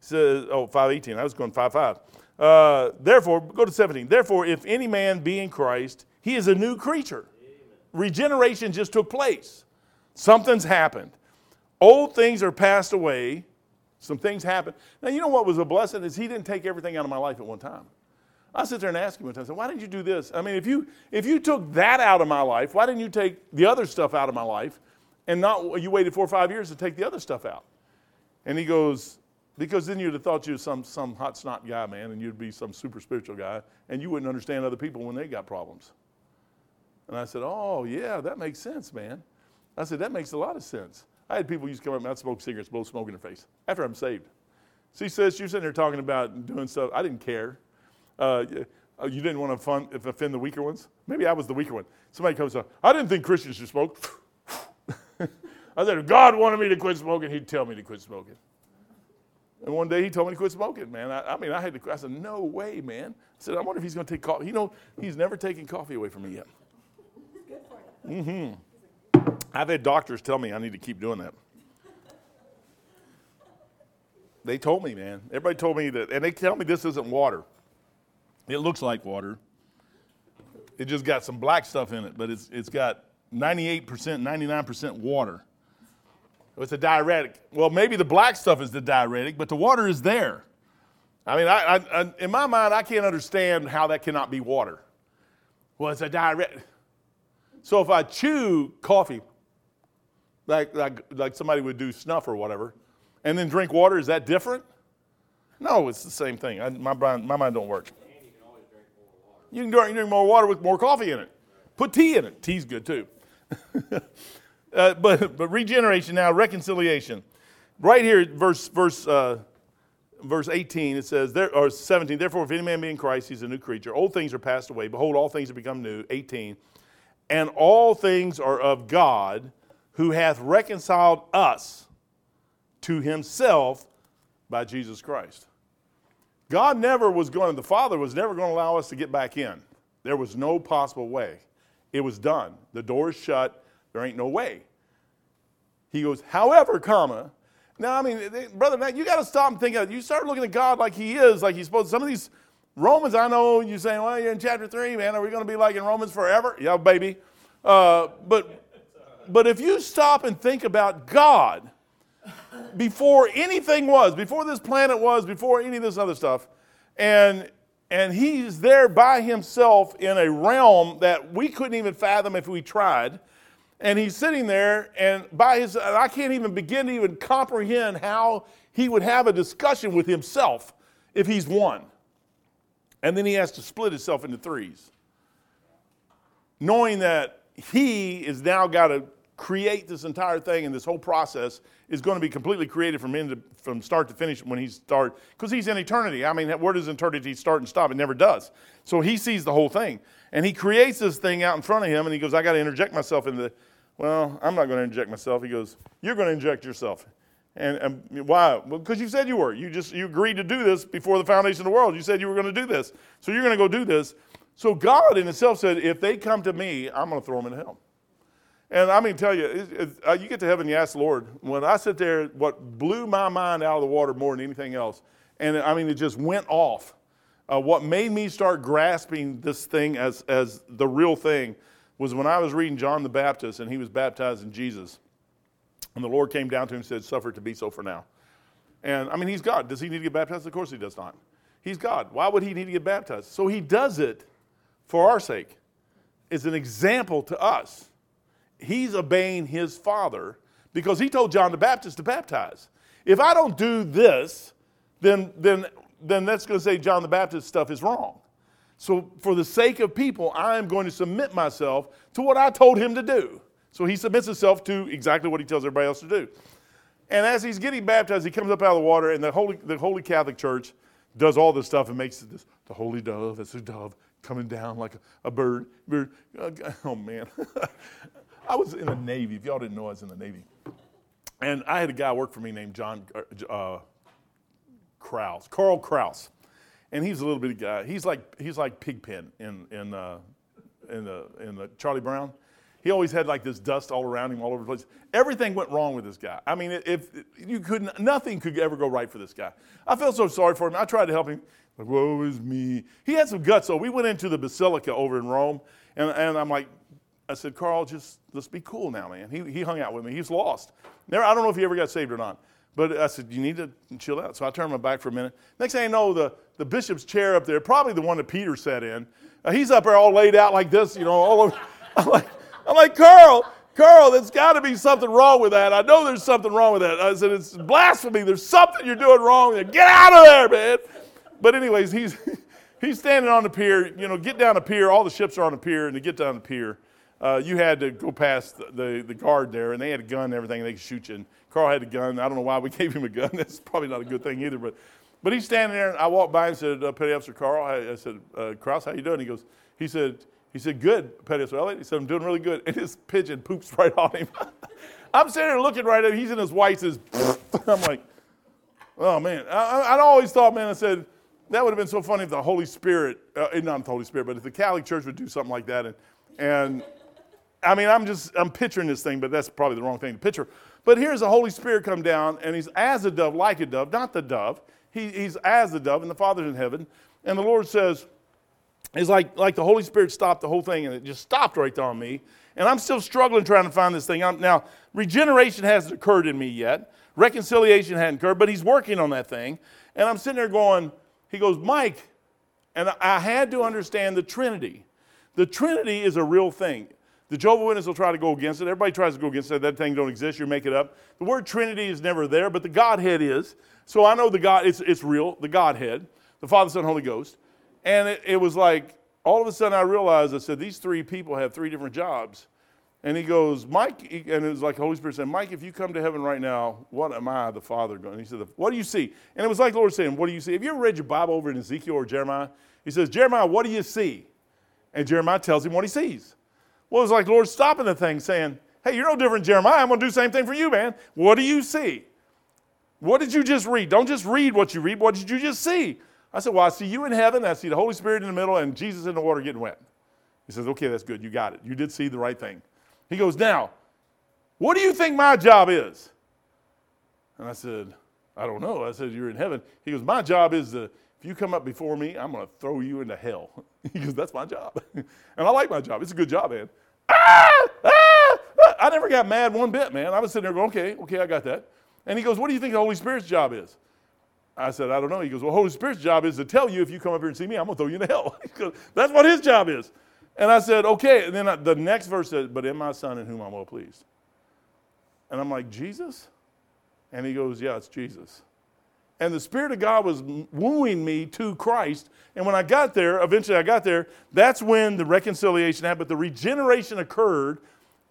It says, oh, 5:18. I was going 5 5. Uh, therefore, go to 17. Therefore, if any man be in Christ, he is a new creature. Amen. Regeneration just took place. Something's happened. Old things are passed away. Some things happened. Now, you know what was a blessing is he didn't take everything out of my life at one time. I sit there and ask him one time, I said, why didn't you do this? I mean, if you if you took that out of my life, why didn't you take the other stuff out of my life and not you waited four or five years to take the other stuff out? And he goes, Because then you'd have thought you were some, some hot snot guy, man, and you'd be some super spiritual guy, and you wouldn't understand other people when they got problems. And I said, Oh, yeah, that makes sense, man. I said, That makes a lot of sense. I had people used to come up and I'd smoke cigarettes, blow smoke in their face after I'm saved. She says, You're sitting there talking about doing stuff. I didn't care. Uh, you didn't want to offend the weaker ones? Maybe I was the weaker one. Somebody comes up, I didn't think Christians should smoke. I said, if God wanted me to quit smoking, He'd tell me to quit smoking. And one day he told me to quit smoking, man. I, I mean, I had to, I said, no way, man. I said, I wonder if he's going to take coffee. You know, he's never taken coffee away from me yet. Good. Mm-hmm. I've had doctors tell me I need to keep doing that. They told me, man. Everybody told me that, and they tell me this isn't water. It looks like water. It just got some black stuff in it, but it's, it's got 98%, 99% water. It's a diuretic. Well, maybe the black stuff is the diuretic, but the water is there. I mean, I, I, I, in my mind, I can't understand how that cannot be water. Well, it's a diuretic. So if I chew coffee, like, like, like somebody would do snuff or whatever, and then drink water, is that different? No, it's the same thing. I, my, mind, my mind don't work. You can drink, drink more water with more coffee in it. Put tea in it. Tea's good too. uh, but, but regeneration now, reconciliation. Right here, verse, verse, uh, verse 18, it says, there, or 17, therefore, if any man be in Christ, he's a new creature. Old things are passed away. Behold, all things have become new. 18. And all things are of God, who hath reconciled us to himself by Jesus Christ. God never was going, the Father was never going to allow us to get back in. There was no possible way. It was done. The door is shut. There ain't no way. He goes, however, comma. Now, I mean, they, brother, man, you got to stop and think. Of, you start looking at God like He is, like He's supposed. Some of these Romans, I know you saying, well, you're in chapter three, man. Are we going to be like in Romans forever? Yeah, baby. Uh, but, but if you stop and think about God before anything was, before this planet was, before any of this other stuff, and and he's there by himself in a realm that we couldn't even fathom if we tried. And he's sitting there, and by his, I can't even begin to even comprehend how he would have a discussion with himself if he's one. And then he has to split himself into threes. Knowing that he is now got to create this entire thing and this whole process is going to be completely created from end to, from start to finish when he start because he's in eternity. I mean, where does eternity start and stop? It never does. So he sees the whole thing and he creates this thing out in front of him and he goes, "I got to interject myself into." The, well, I'm not going to inject myself. He goes, "You're going to inject yourself." And, and why? Well, because you said you were. You just you agreed to do this before the foundation of the world. You said you were going to do this, so you're going to go do this. So God in itself said, "If they come to me, I'm going to throw them in hell." And I mean, tell you, uh, you get to heaven, you ask the Lord. When I sit there, what blew my mind out of the water more than anything else, and I mean, it just went off. Uh, what made me start grasping this thing as, as the real thing was when I was reading John the Baptist and he was baptized in Jesus. And the Lord came down to him and said, Suffer it to be so for now. And I mean, he's God. Does he need to get baptized? Of course he does not. He's God. Why would he need to get baptized? So he does it for our sake, It's an example to us he's obeying his father because he told John the Baptist to baptize. If I don't do this, then, then, then that's going to say John the Baptist stuff is wrong. So, for the sake of people, I am going to submit myself to what I told him to do. So, he submits himself to exactly what he tells everybody else to do. And as he's getting baptized, he comes up out of the water, and the Holy, the Holy Catholic Church does all this stuff and makes this, the holy dove, it's a dove coming down like a, a bird. bird. Uh, oh, man. I was in the Navy. If y'all didn't know, I was in the Navy. And I had a guy work for me named John uh, uh Kraus, Carl Kraus. And he's a little bitty guy. He's like, he's like Pigpen in, in, uh, in, the, in the Charlie Brown. He always had like this dust all around him, all over the place. Everything went wrong with this guy. I mean, if you couldn't, nothing could ever go right for this guy. I felt so sorry for him. I tried to help him. Like, woe is me. He had some guts, though. We went into the Basilica over in Rome, and, and I'm like, I said, Carl, just let's be cool now, man. He, he hung out with me. He's lost. Never, I don't know if he ever got saved or not. But I said, you need to chill out. So I turned my back for a minute. Next thing I know, the, the bishop's chair up there, probably the one that Peter sat in, uh, he's up there all laid out like this, you know, all over. I'm like, I'm like, Carl, Carl, there's got to be something wrong with that. I know there's something wrong with that. I said, It's blasphemy. There's something you're doing wrong there. Get out of there, man. But, anyways, he's, he's standing on the pier. You know, get down the pier. All the ships are on the pier, and to get down the pier, uh, you had to go past the, the, guard there, and they had a gun and everything, and they could shoot you. And Carl had a gun. I don't know why we gave him a gun. That's probably not a good thing either. But, but he's standing there, and I walked by and said, uh, Petty Officer Carl, I, I said, uh, how you doing? He goes, he said, he said, good, Petty Officer Elliott. He said, I'm doing really good. And his pigeon poops right on him. I'm sitting there looking right at him. He's in his whites. I'm like, oh, man. I, I always thought, man, I said, that would have been so funny if the Holy Spirit, uh, not the Holy Spirit, but if the Catholic Church would do something like that. And, and I mean, I'm just, I'm picturing this thing, but that's probably the wrong thing to picture. But here's the Holy Spirit come down, and he's as a dove, like a dove, not the dove. He, he's as the dove, and the Father's in heaven. And the Lord says, it's like, like the Holy Spirit stopped the whole thing, and it just stopped right there on me. And I'm still struggling trying to find this thing. I'm, now, regeneration hasn't occurred in me yet. Reconciliation hadn't occurred, but he's working on that thing. And I'm sitting there going, he goes, Mike, and I had to understand the Trinity. The Trinity is a real thing. The Jehovah Witness will try to go against it. Everybody tries to go against it. That thing don't exist. You make it up. The word Trinity is never there, but the Godhead is. So I know the God. It's it's real. The Godhead, the Father, Son, Holy Ghost, and it, it was like all of a sudden I realized I said these three people have three different jobs, and he goes, Mike, and it was like the Holy Spirit said, Mike, if you come to heaven right now, what am I, the Father, going? And he said, What do you see? And it was like the Lord saying, What do you see? Have you ever read your Bible over in Ezekiel or Jeremiah? He says, Jeremiah, what do you see? And Jeremiah tells him what he sees. Well, it's like the Lord stopping the thing saying, Hey, you're no different Jeremiah. I'm going to do the same thing for you, man. What do you see? What did you just read? Don't just read what you read. What did you just see? I said, Well, I see you in heaven. I see the Holy Spirit in the middle and Jesus in the water getting wet. He says, Okay, that's good. You got it. You did see the right thing. He goes, Now, what do you think my job is? And I said, I don't know. I said, You're in heaven. He goes, My job is to, if you come up before me, I'm going to throw you into hell. He goes, That's my job. and I like my job. It's a good job, man. Ah, ah, ah. I never got mad one bit, man. I was sitting there going, Okay, okay, I got that. And he goes, What do you think the Holy Spirit's job is? I said, I don't know. He goes, Well, Holy Spirit's job is to tell you if you come up here and see me, I'm going to throw you into hell. goes, That's what his job is. And I said, Okay. And then I, the next verse says, But in my son in whom I'm well pleased. And I'm like, Jesus? And he goes, Yeah, it's Jesus. And the Spirit of God was wooing me to Christ. And when I got there, eventually I got there, that's when the reconciliation happened. But the regeneration occurred.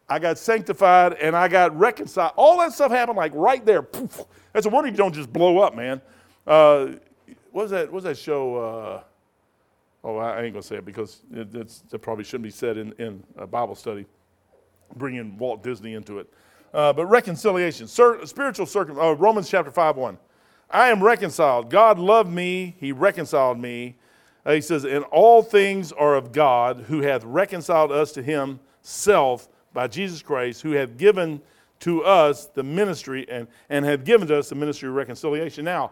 I got sanctified and I got reconciled. All that stuff happened like right there. Poof. That's a wonder you don't just blow up, man. Uh, what was that? What was that show? Uh, oh, I ain't gonna say it because it, it probably shouldn't be said in, in a Bible study. Bringing Walt Disney into it, uh, but reconciliation, spiritual circum. Uh, Romans chapter five one. I am reconciled. God loved me. He reconciled me. Uh, he says, and all things are of God, who hath reconciled us to Himself by Jesus Christ, who hath given to us the ministry and, and hath given to us the ministry of reconciliation. Now,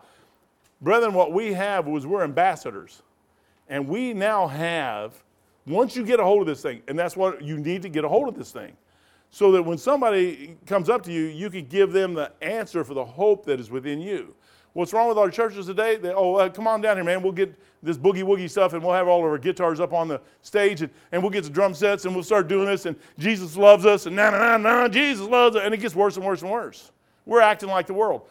brethren, what we have was we're ambassadors. And we now have, once you get a hold of this thing, and that's what you need to get a hold of this thing, so that when somebody comes up to you, you can give them the answer for the hope that is within you. What's wrong with our churches today? They, oh, uh, come on down here, man. We'll get this boogie woogie stuff and we'll have all of our guitars up on the stage and, and we'll get the drum sets and we'll start doing this and Jesus loves us and na na na na, Jesus loves us. And it gets worse and worse and worse. We're acting like the world.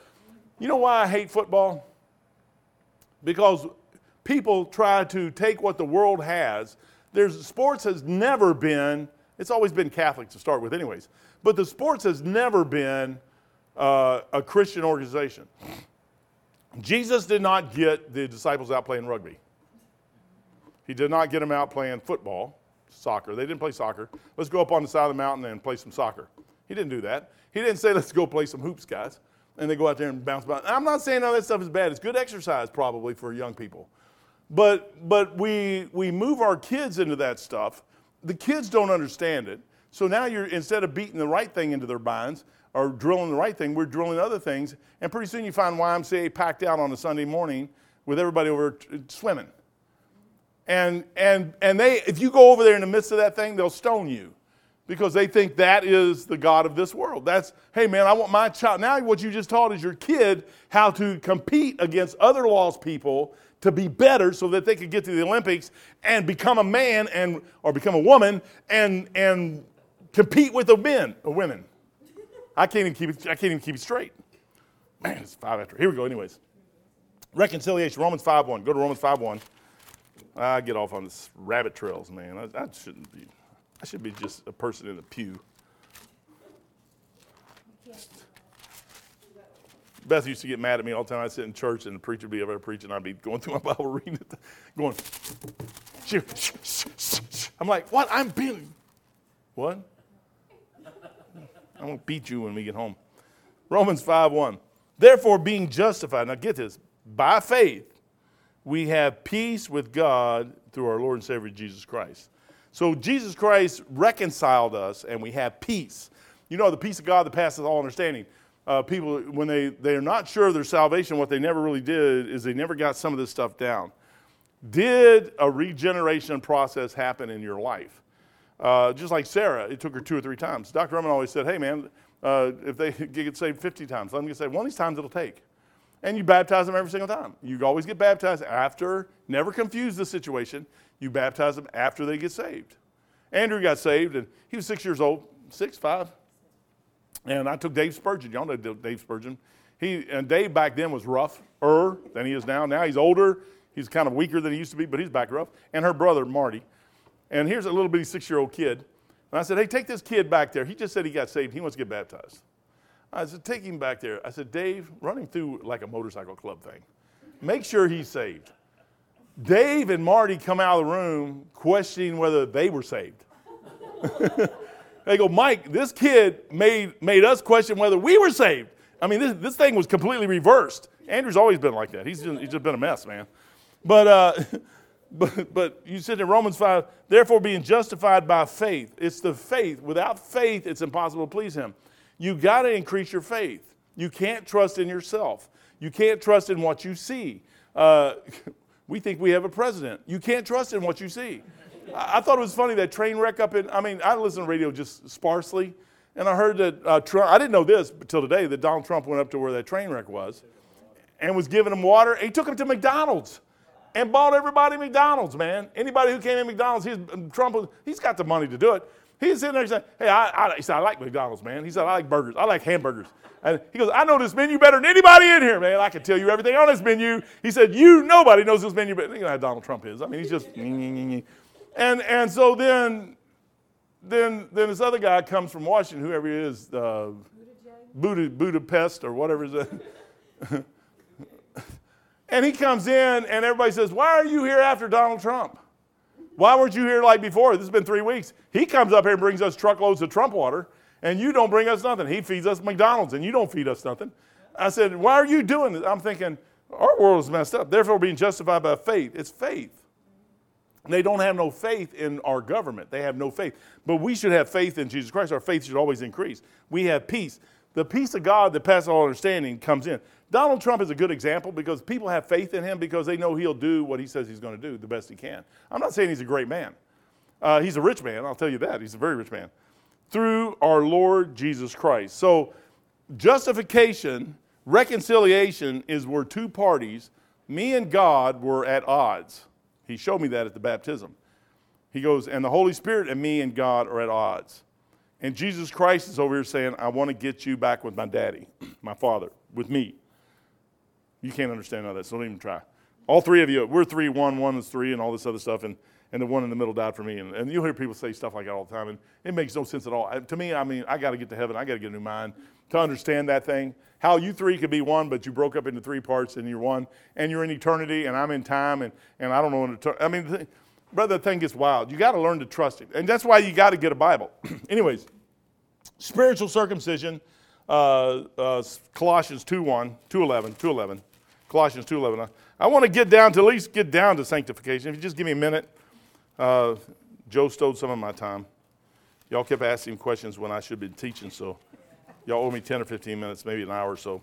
You know why I hate football? Because people try to take what the world has. There's sports has never been, it's always been Catholic to start with, anyways, but the sports has never been uh, a Christian organization. Jesus did not get the disciples out playing rugby. He did not get them out playing football, soccer. They didn't play soccer. Let's go up on the side of the mountain and play some soccer. He didn't do that. He didn't say, let's go play some hoops, guys. And they go out there and bounce about. I'm not saying all that stuff is bad. It's good exercise, probably, for young people. But, but we, we move our kids into that stuff. The kids don't understand it. So now you're, instead of beating the right thing into their minds, or drilling the right thing, we're drilling other things. And pretty soon you find YMCA packed out on a Sunday morning with everybody over t- swimming. And, and, and they, if you go over there in the midst of that thing, they'll stone you because they think that is the God of this world. That's, hey man, I want my child. Now, what you just taught is your kid how to compete against other lost people to be better so that they could get to the Olympics and become a man and, or become a woman and, and compete with the men or women. I can't even keep it, I can't even keep it straight. Man, it's five after. Here we go, anyways. Reconciliation, Romans 5 1. Go to Romans 5 1. I get off on this rabbit trails, man. I, I shouldn't be. I should be just a person in a pew. Beth used to get mad at me all the time. I'd sit in church and the preacher would be over preaching. I'd be going through my Bible reading it, going, I'm like, what? I'm being, what? I'm going to beat you when we get home. Romans 5 1. Therefore, being justified, now get this, by faith, we have peace with God through our Lord and Savior Jesus Christ. So Jesus Christ reconciled us and we have peace. You know, the peace of God that passes all understanding. Uh, people, when they, they're not sure of their salvation, what they never really did is they never got some of this stuff down. Did a regeneration process happen in your life? Uh, just like Sarah, it took her two or three times. Dr. Rummon always said, hey, man, uh, if they get saved 50 times, let them get saved. One of these times it'll take. And you baptize them every single time. You always get baptized after, never confuse the situation. You baptize them after they get saved. Andrew got saved, and he was six years old, six, five. And I took Dave Spurgeon. Y'all know Dave Spurgeon. He, and Dave back then was rougher than he is now. Now he's older. He's kind of weaker than he used to be, but he's back rough. And her brother, Marty. And here's a little bitty six year old kid. And I said, Hey, take this kid back there. He just said he got saved. He wants to get baptized. I said, Take him back there. I said, Dave, run him through like a motorcycle club thing. Make sure he's saved. Dave and Marty come out of the room questioning whether they were saved. they go, Mike, this kid made, made us question whether we were saved. I mean, this, this thing was completely reversed. Andrew's always been like that. He's just, he's just been a mess, man. But, uh, but, but you said in Romans 5, therefore being justified by faith. It's the faith. Without faith, it's impossible to please him. You got to increase your faith. You can't trust in yourself. You can't trust in what you see. Uh, we think we have a president. You can't trust in what you see. I, I thought it was funny that train wreck up in, I mean, I listen to radio just sparsely, and I heard that uh, Trump, I didn't know this until today, that Donald Trump went up to where that train wreck was and was giving him water. He took him to McDonald's and bought everybody McDonald's, man. Anybody who came in McDonald's, he's, Trump, he's got the money to do it. He's sitting there saying, hey, I, I, he said, I like McDonald's, man. He said, I like burgers. I like hamburgers. And he goes, I know this menu better than anybody in here, man. I can tell you everything on this menu. He said, you, nobody knows this menu better. You know how Donald Trump is. I mean, he's just, and, and so then, then, then this other guy comes from Washington, whoever he is, uh, Buddha, Budapest or whatever is it. and he comes in and everybody says, why are you here after Donald Trump? Why weren't you here like before? This has been three weeks. He comes up here and brings us truckloads of Trump water, and you don't bring us nothing. He feeds us McDonald's, and you don't feed us nothing. I said, Why are you doing this? I'm thinking, Our world is messed up. Therefore, being justified by faith. It's faith. They don't have no faith in our government. They have no faith. But we should have faith in Jesus Christ. Our faith should always increase. We have peace. The peace of God that passes all understanding comes in. Donald Trump is a good example because people have faith in him because they know he'll do what he says he's going to do the best he can. I'm not saying he's a great man. Uh, he's a rich man, I'll tell you that. He's a very rich man. Through our Lord Jesus Christ. So, justification, reconciliation is where two parties, me and God, were at odds. He showed me that at the baptism. He goes, and the Holy Spirit and me and God are at odds. And Jesus Christ is over here saying, I want to get you back with my daddy, my father, with me. You can't understand all that, so don't even try. All three of you, we're three, one, one is three, and all this other stuff, and, and the one in the middle died for me. And, and you'll hear people say stuff like that all the time, and it makes no sense at all. To me, I mean, I got to get to heaven. I got to get a new mind to understand that thing. How you three could be one, but you broke up into three parts, and you're one, and you're in eternity, and I'm in time, and, and I don't know when to. I mean, the, brother, the thing gets wild. You got to learn to trust Him, and that's why you got to get a Bible. Anyways, spiritual circumcision, uh, uh, Colossians 2 1, 2 11, 2 11. Colossians 2.11. I want to get down to at least get down to sanctification. If you just give me a minute. Uh, Joe stole some of my time. Y'all kept asking questions when I should be teaching, so y'all owe me 10 or 15 minutes, maybe an hour or so.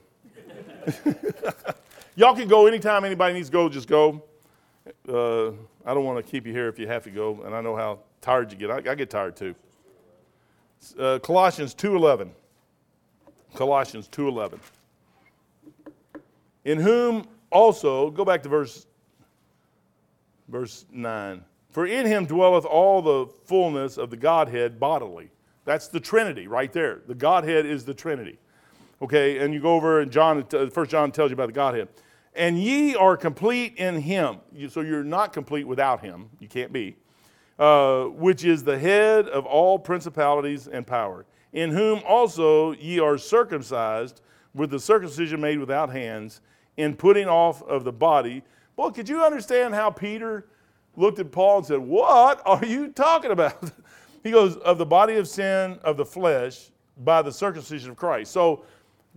y'all can go anytime anybody needs to go, just go. Uh, I don't want to keep you here if you have to go, and I know how tired you get. I, I get tired too. Uh, Colossians 2.11. Colossians 2.11 in whom also, go back to verse, verse 9. For in him dwelleth all the fullness of the Godhead bodily. That's the Trinity right there. The Godhead is the Trinity. Okay, and you go over and John, First John tells you about the Godhead. And ye are complete in him. So you're not complete without him. You can't be. Uh, which is the head of all principalities and power, in whom also ye are circumcised with the circumcision made without hands, in putting off of the body. Well, could you understand how Peter looked at Paul and said, What are you talking about? he goes, Of the body of sin of the flesh by the circumcision of Christ. So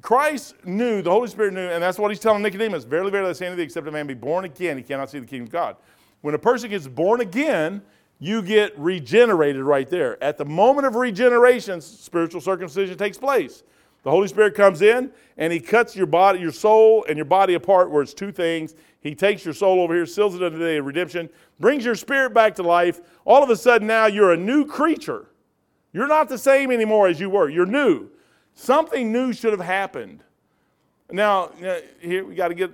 Christ knew, the Holy Spirit knew, and that's what he's telling Nicodemus. Verily, verily, I say thee, except a man be born again, he cannot see the kingdom of God. When a person gets born again, you get regenerated right there. At the moment of regeneration, spiritual circumcision takes place. The Holy Spirit comes in and he cuts your body, your soul, and your body apart where it's two things. He takes your soul over here, seals it unto the day of redemption, brings your spirit back to life. All of a sudden now you're a new creature. You're not the same anymore as you were. You're new. Something new should have happened. Now, uh, here we got to get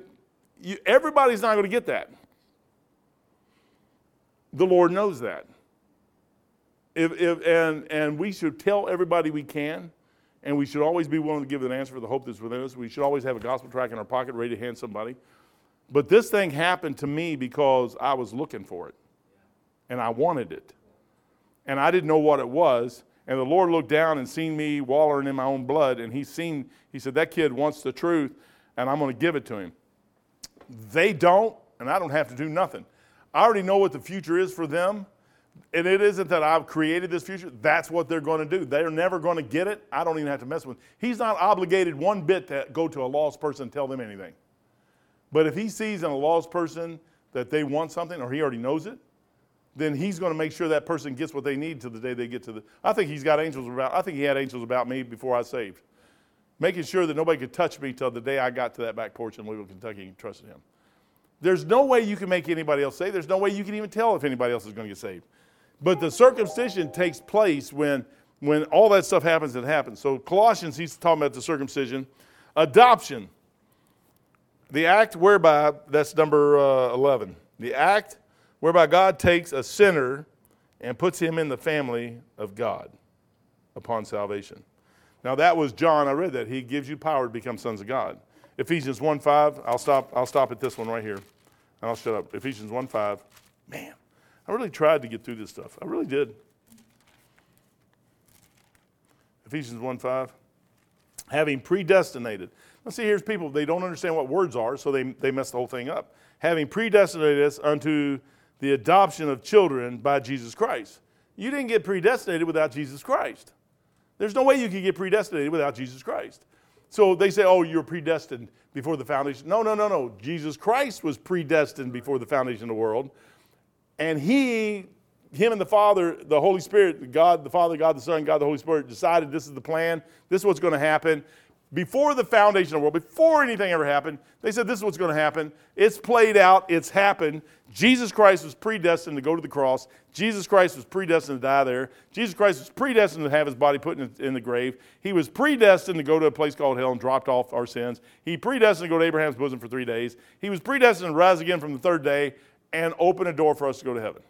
you, everybody's not going to get that. The Lord knows that. If, if, and, and we should tell everybody we can, and we should always be willing to give an answer for the hope that's within us. We should always have a gospel track in our pocket ready to hand somebody. But this thing happened to me because I was looking for it, and I wanted it. And I didn't know what it was. And the Lord looked down and seen me wallowing in my own blood, and He seen, He said, That kid wants the truth, and I'm going to give it to him. They don't, and I don't have to do nothing. I already know what the future is for them. And it isn't that I've created this future. That's what they're going to do. They're never going to get it. I don't even have to mess with him. He's not obligated one bit to go to a lost person and tell them anything. But if he sees in a lost person that they want something or he already knows it, then he's going to make sure that person gets what they need to the day they get to the. I think he's got angels about. I think he had angels about me before I saved, making sure that nobody could touch me till the day I got to that back porch in Louisville, Kentucky, and trusted him. There's no way you can make anybody else saved. There's no way you can even tell if anybody else is going to get saved. But the circumcision takes place when, when all that stuff happens, it happens. So Colossians, he's talking about the circumcision. Adoption. The act whereby, that's number uh, 11. The act whereby God takes a sinner and puts him in the family of God upon salvation. Now that was John, I read that. He gives you power to become sons of God. Ephesians 1 5, I'll stop, I'll stop at this one right here. And I'll shut up. Ephesians 1 5. Man, I really tried to get through this stuff. I really did. Ephesians 1 5. Having predestinated. Now, see, here's people, they don't understand what words are, so they, they mess the whole thing up. Having predestinated us unto the adoption of children by Jesus Christ. You didn't get predestinated without Jesus Christ. There's no way you could get predestinated without Jesus Christ. So they say, oh, you're predestined before the foundation. No, no, no, no. Jesus Christ was predestined before the foundation of the world. And he, him and the Father, the Holy Spirit, God, the Father, God, the Son, God, the Holy Spirit decided this is the plan. This is what's going to happen before the foundation of the world, before anything ever happened, they said this is what's going to happen. It's played out, it's happened. Jesus Christ was predestined to go to the cross. Jesus Christ was predestined to die there. Jesus Christ was predestined to have his body put in, the grave. He was predestined to go to a place called hell and dropped off our sins. He predestined to go to Abraham's bosom for three days. He was predestined to rise again from the third day and open a door for us to go to heaven.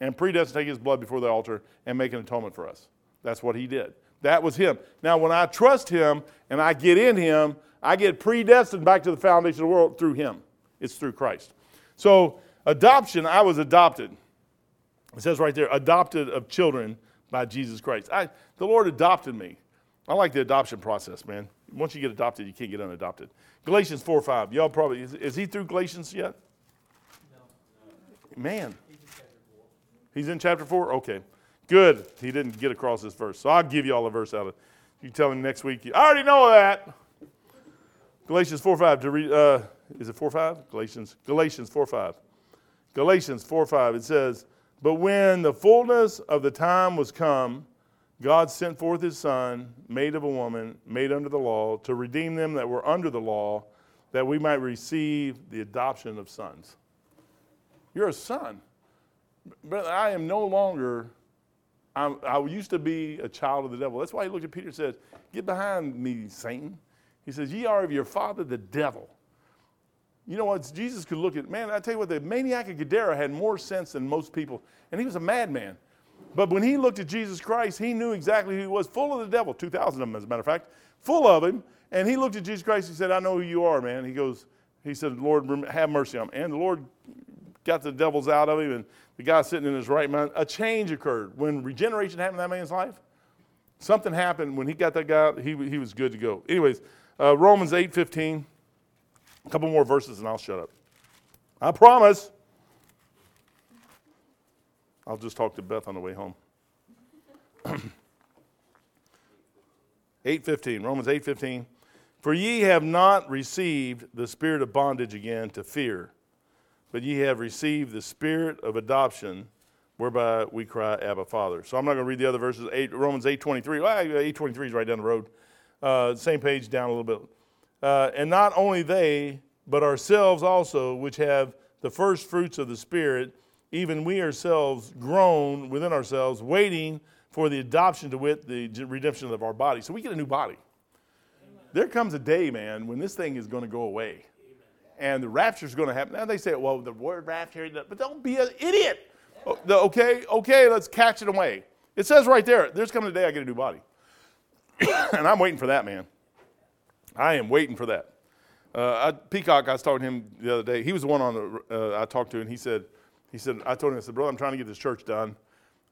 And predestined to take his blood before the altar and make an atonement for us. That's what he did. That was him. Now, when I trust him and I get in him, I get predestined back to the foundation of the world through him. It's through Christ. So, adoption, I was adopted. It says right there, adopted of children by Jesus Christ. I, the Lord adopted me. I like the adoption process, man. Once you get adopted, you can't get unadopted. Galatians 4 5. Y'all probably, is, is he through Galatians yet? No. Man. He's in chapter 4? Okay. Good. He didn't get across this verse. So I'll give you all a verse out of. You tell him next week. I already know that. Galatians 4 5. To read, uh, is it 4 5? Galatians. Galatians 4 5. Galatians 4 5. It says, But when the fullness of the time was come, God sent forth his Son, made of a woman, made under the law, to redeem them that were under the law, that we might receive the adoption of sons. You're a son. But I am no longer I'm, i used to be a child of the devil. That's why he looked at Peter and said, Get behind me, Satan. He says, Ye are of your father, the devil. You know what? Jesus could look at, man, I tell you what, the maniac of Gadara had more sense than most people, and he was a madman. But when he looked at Jesus Christ, he knew exactly who he was, full of the devil, 2,000 of them, as a matter of fact, full of him. And he looked at Jesus Christ. He said, I know who you are, man. He goes, he said, Lord, have mercy on me. And the Lord got the devils out of him, and the guy sitting in his right mind. A change occurred. When regeneration happened in that man's life, something happened. When he got that guy he, he was good to go. Anyways, uh, Romans 8 15. A couple more verses, and I'll shut up. I promise. I'll just talk to Beth on the way home. 8:15 Romans 8:15 For ye have not received the spirit of bondage again to fear but ye have received the spirit of adoption whereby we cry Abba Father. So I'm not going to read the other verses. 8, Romans 8:23. Well, 8:23 is right down the road. Uh, same page down a little bit. Uh, and not only they, but ourselves also, which have the first fruits of the Spirit, even we ourselves groan within ourselves, waiting for the adoption to wit, the redemption of our body. So we get a new body. There comes a day, man, when this thing is going to go away. And the rapture is going to happen. Now they say, well, the word rapture, but don't be an idiot. Okay, okay, let's catch it away. It says right there, there's coming a day I get a new body. and I'm waiting for that, man. I am waiting for that. Uh, I, Peacock, I was talking to him the other day. He was the one on the, uh, I talked to, and he said, he said, I told him, I said, brother, I'm trying to get this church done.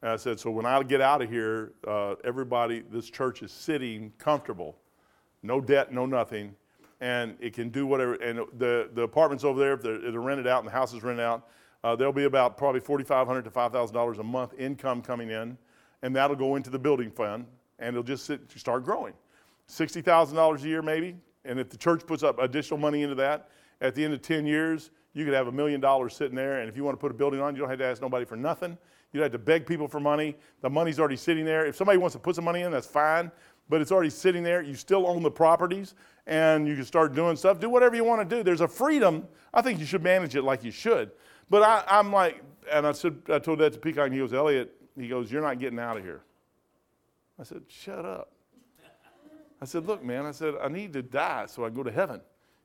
And I said, so when I get out of here, uh, everybody, this church is sitting comfortable, no debt, no nothing, and it can do whatever. And the, the apartments over there, if they're, they're rented out and the house is rented out, uh, there'll be about probably 4,500 to $5,000 a month income coming in, and that'll go into the building fund, and it'll just sit, start growing. $60,000 a year, maybe. And if the church puts up additional money into that, at the end of 10 years, you could have a million dollars sitting there. And if you want to put a building on, you don't have to ask nobody for nothing. You don't have to beg people for money. The money's already sitting there. If somebody wants to put some money in, that's fine. But it's already sitting there. You still own the properties and you can start doing stuff. Do whatever you want to do. There's a freedom. I think you should manage it like you should. But I, am like, and I said, I told that to Peacock, and he goes, Elliot, he goes, You're not getting out of here. I said, Shut up. I said, Look, man, I said, I need to die so I go to heaven.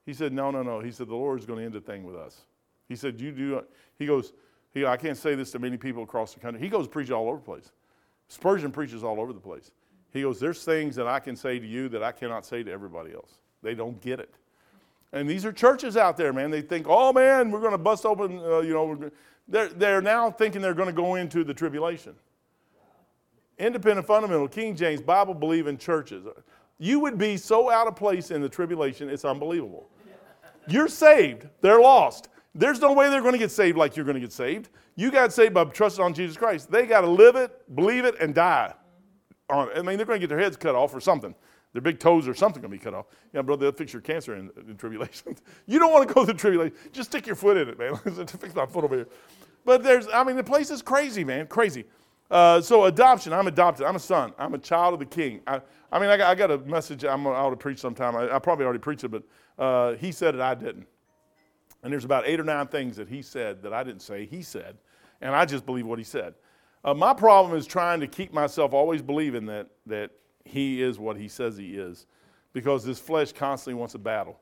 He said, No, no, no. He said, The Lord's going to end the thing with us. He said, You do. He goes, he, I can't say this to many people across the country. He goes preach all over the place. Spurgeon preaches all over the place. He goes, There's things that I can say to you that I cannot say to everybody else. They don't get it. And these are churches out there, man. They think, oh man, we're going to bust open, uh, you know. They're, they're now thinking they're going to go into the tribulation. Independent fundamental, King James, Bible believing churches. You would be so out of place in the tribulation, it's unbelievable. You're saved, they're lost. There's no way they're going to get saved like you're going to get saved. You got saved by trusting on Jesus Christ. They got to live it, believe it, and die. On I mean, they're going to get their heads cut off or something. Their big toes or something going to be cut off. Yeah, brother, they'll fix your cancer in, in tribulation. you don't want to go through tribulation. Just stick your foot in it, man. fix my foot over here. But there's, I mean, the place is crazy, man, crazy. Uh, so adoption, I'm adopted. I'm a son. I'm a child of the king. I, I mean, I got, I got, a message I'm, I to preach sometime. I, I probably already preached it, but uh, he said it, I didn't. And there's about eight or nine things that he said that I didn't say, he said. And I just believe what he said. Uh, my problem is trying to keep myself always believing that, that he is what he says he is because this flesh constantly wants a battle.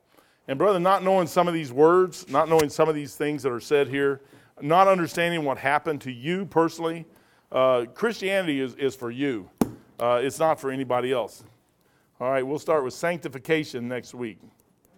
And, brother, not knowing some of these words, not knowing some of these things that are said here, not understanding what happened to you personally, uh, Christianity is, is for you. Uh, it's not for anybody else. All right, we'll start with sanctification next week.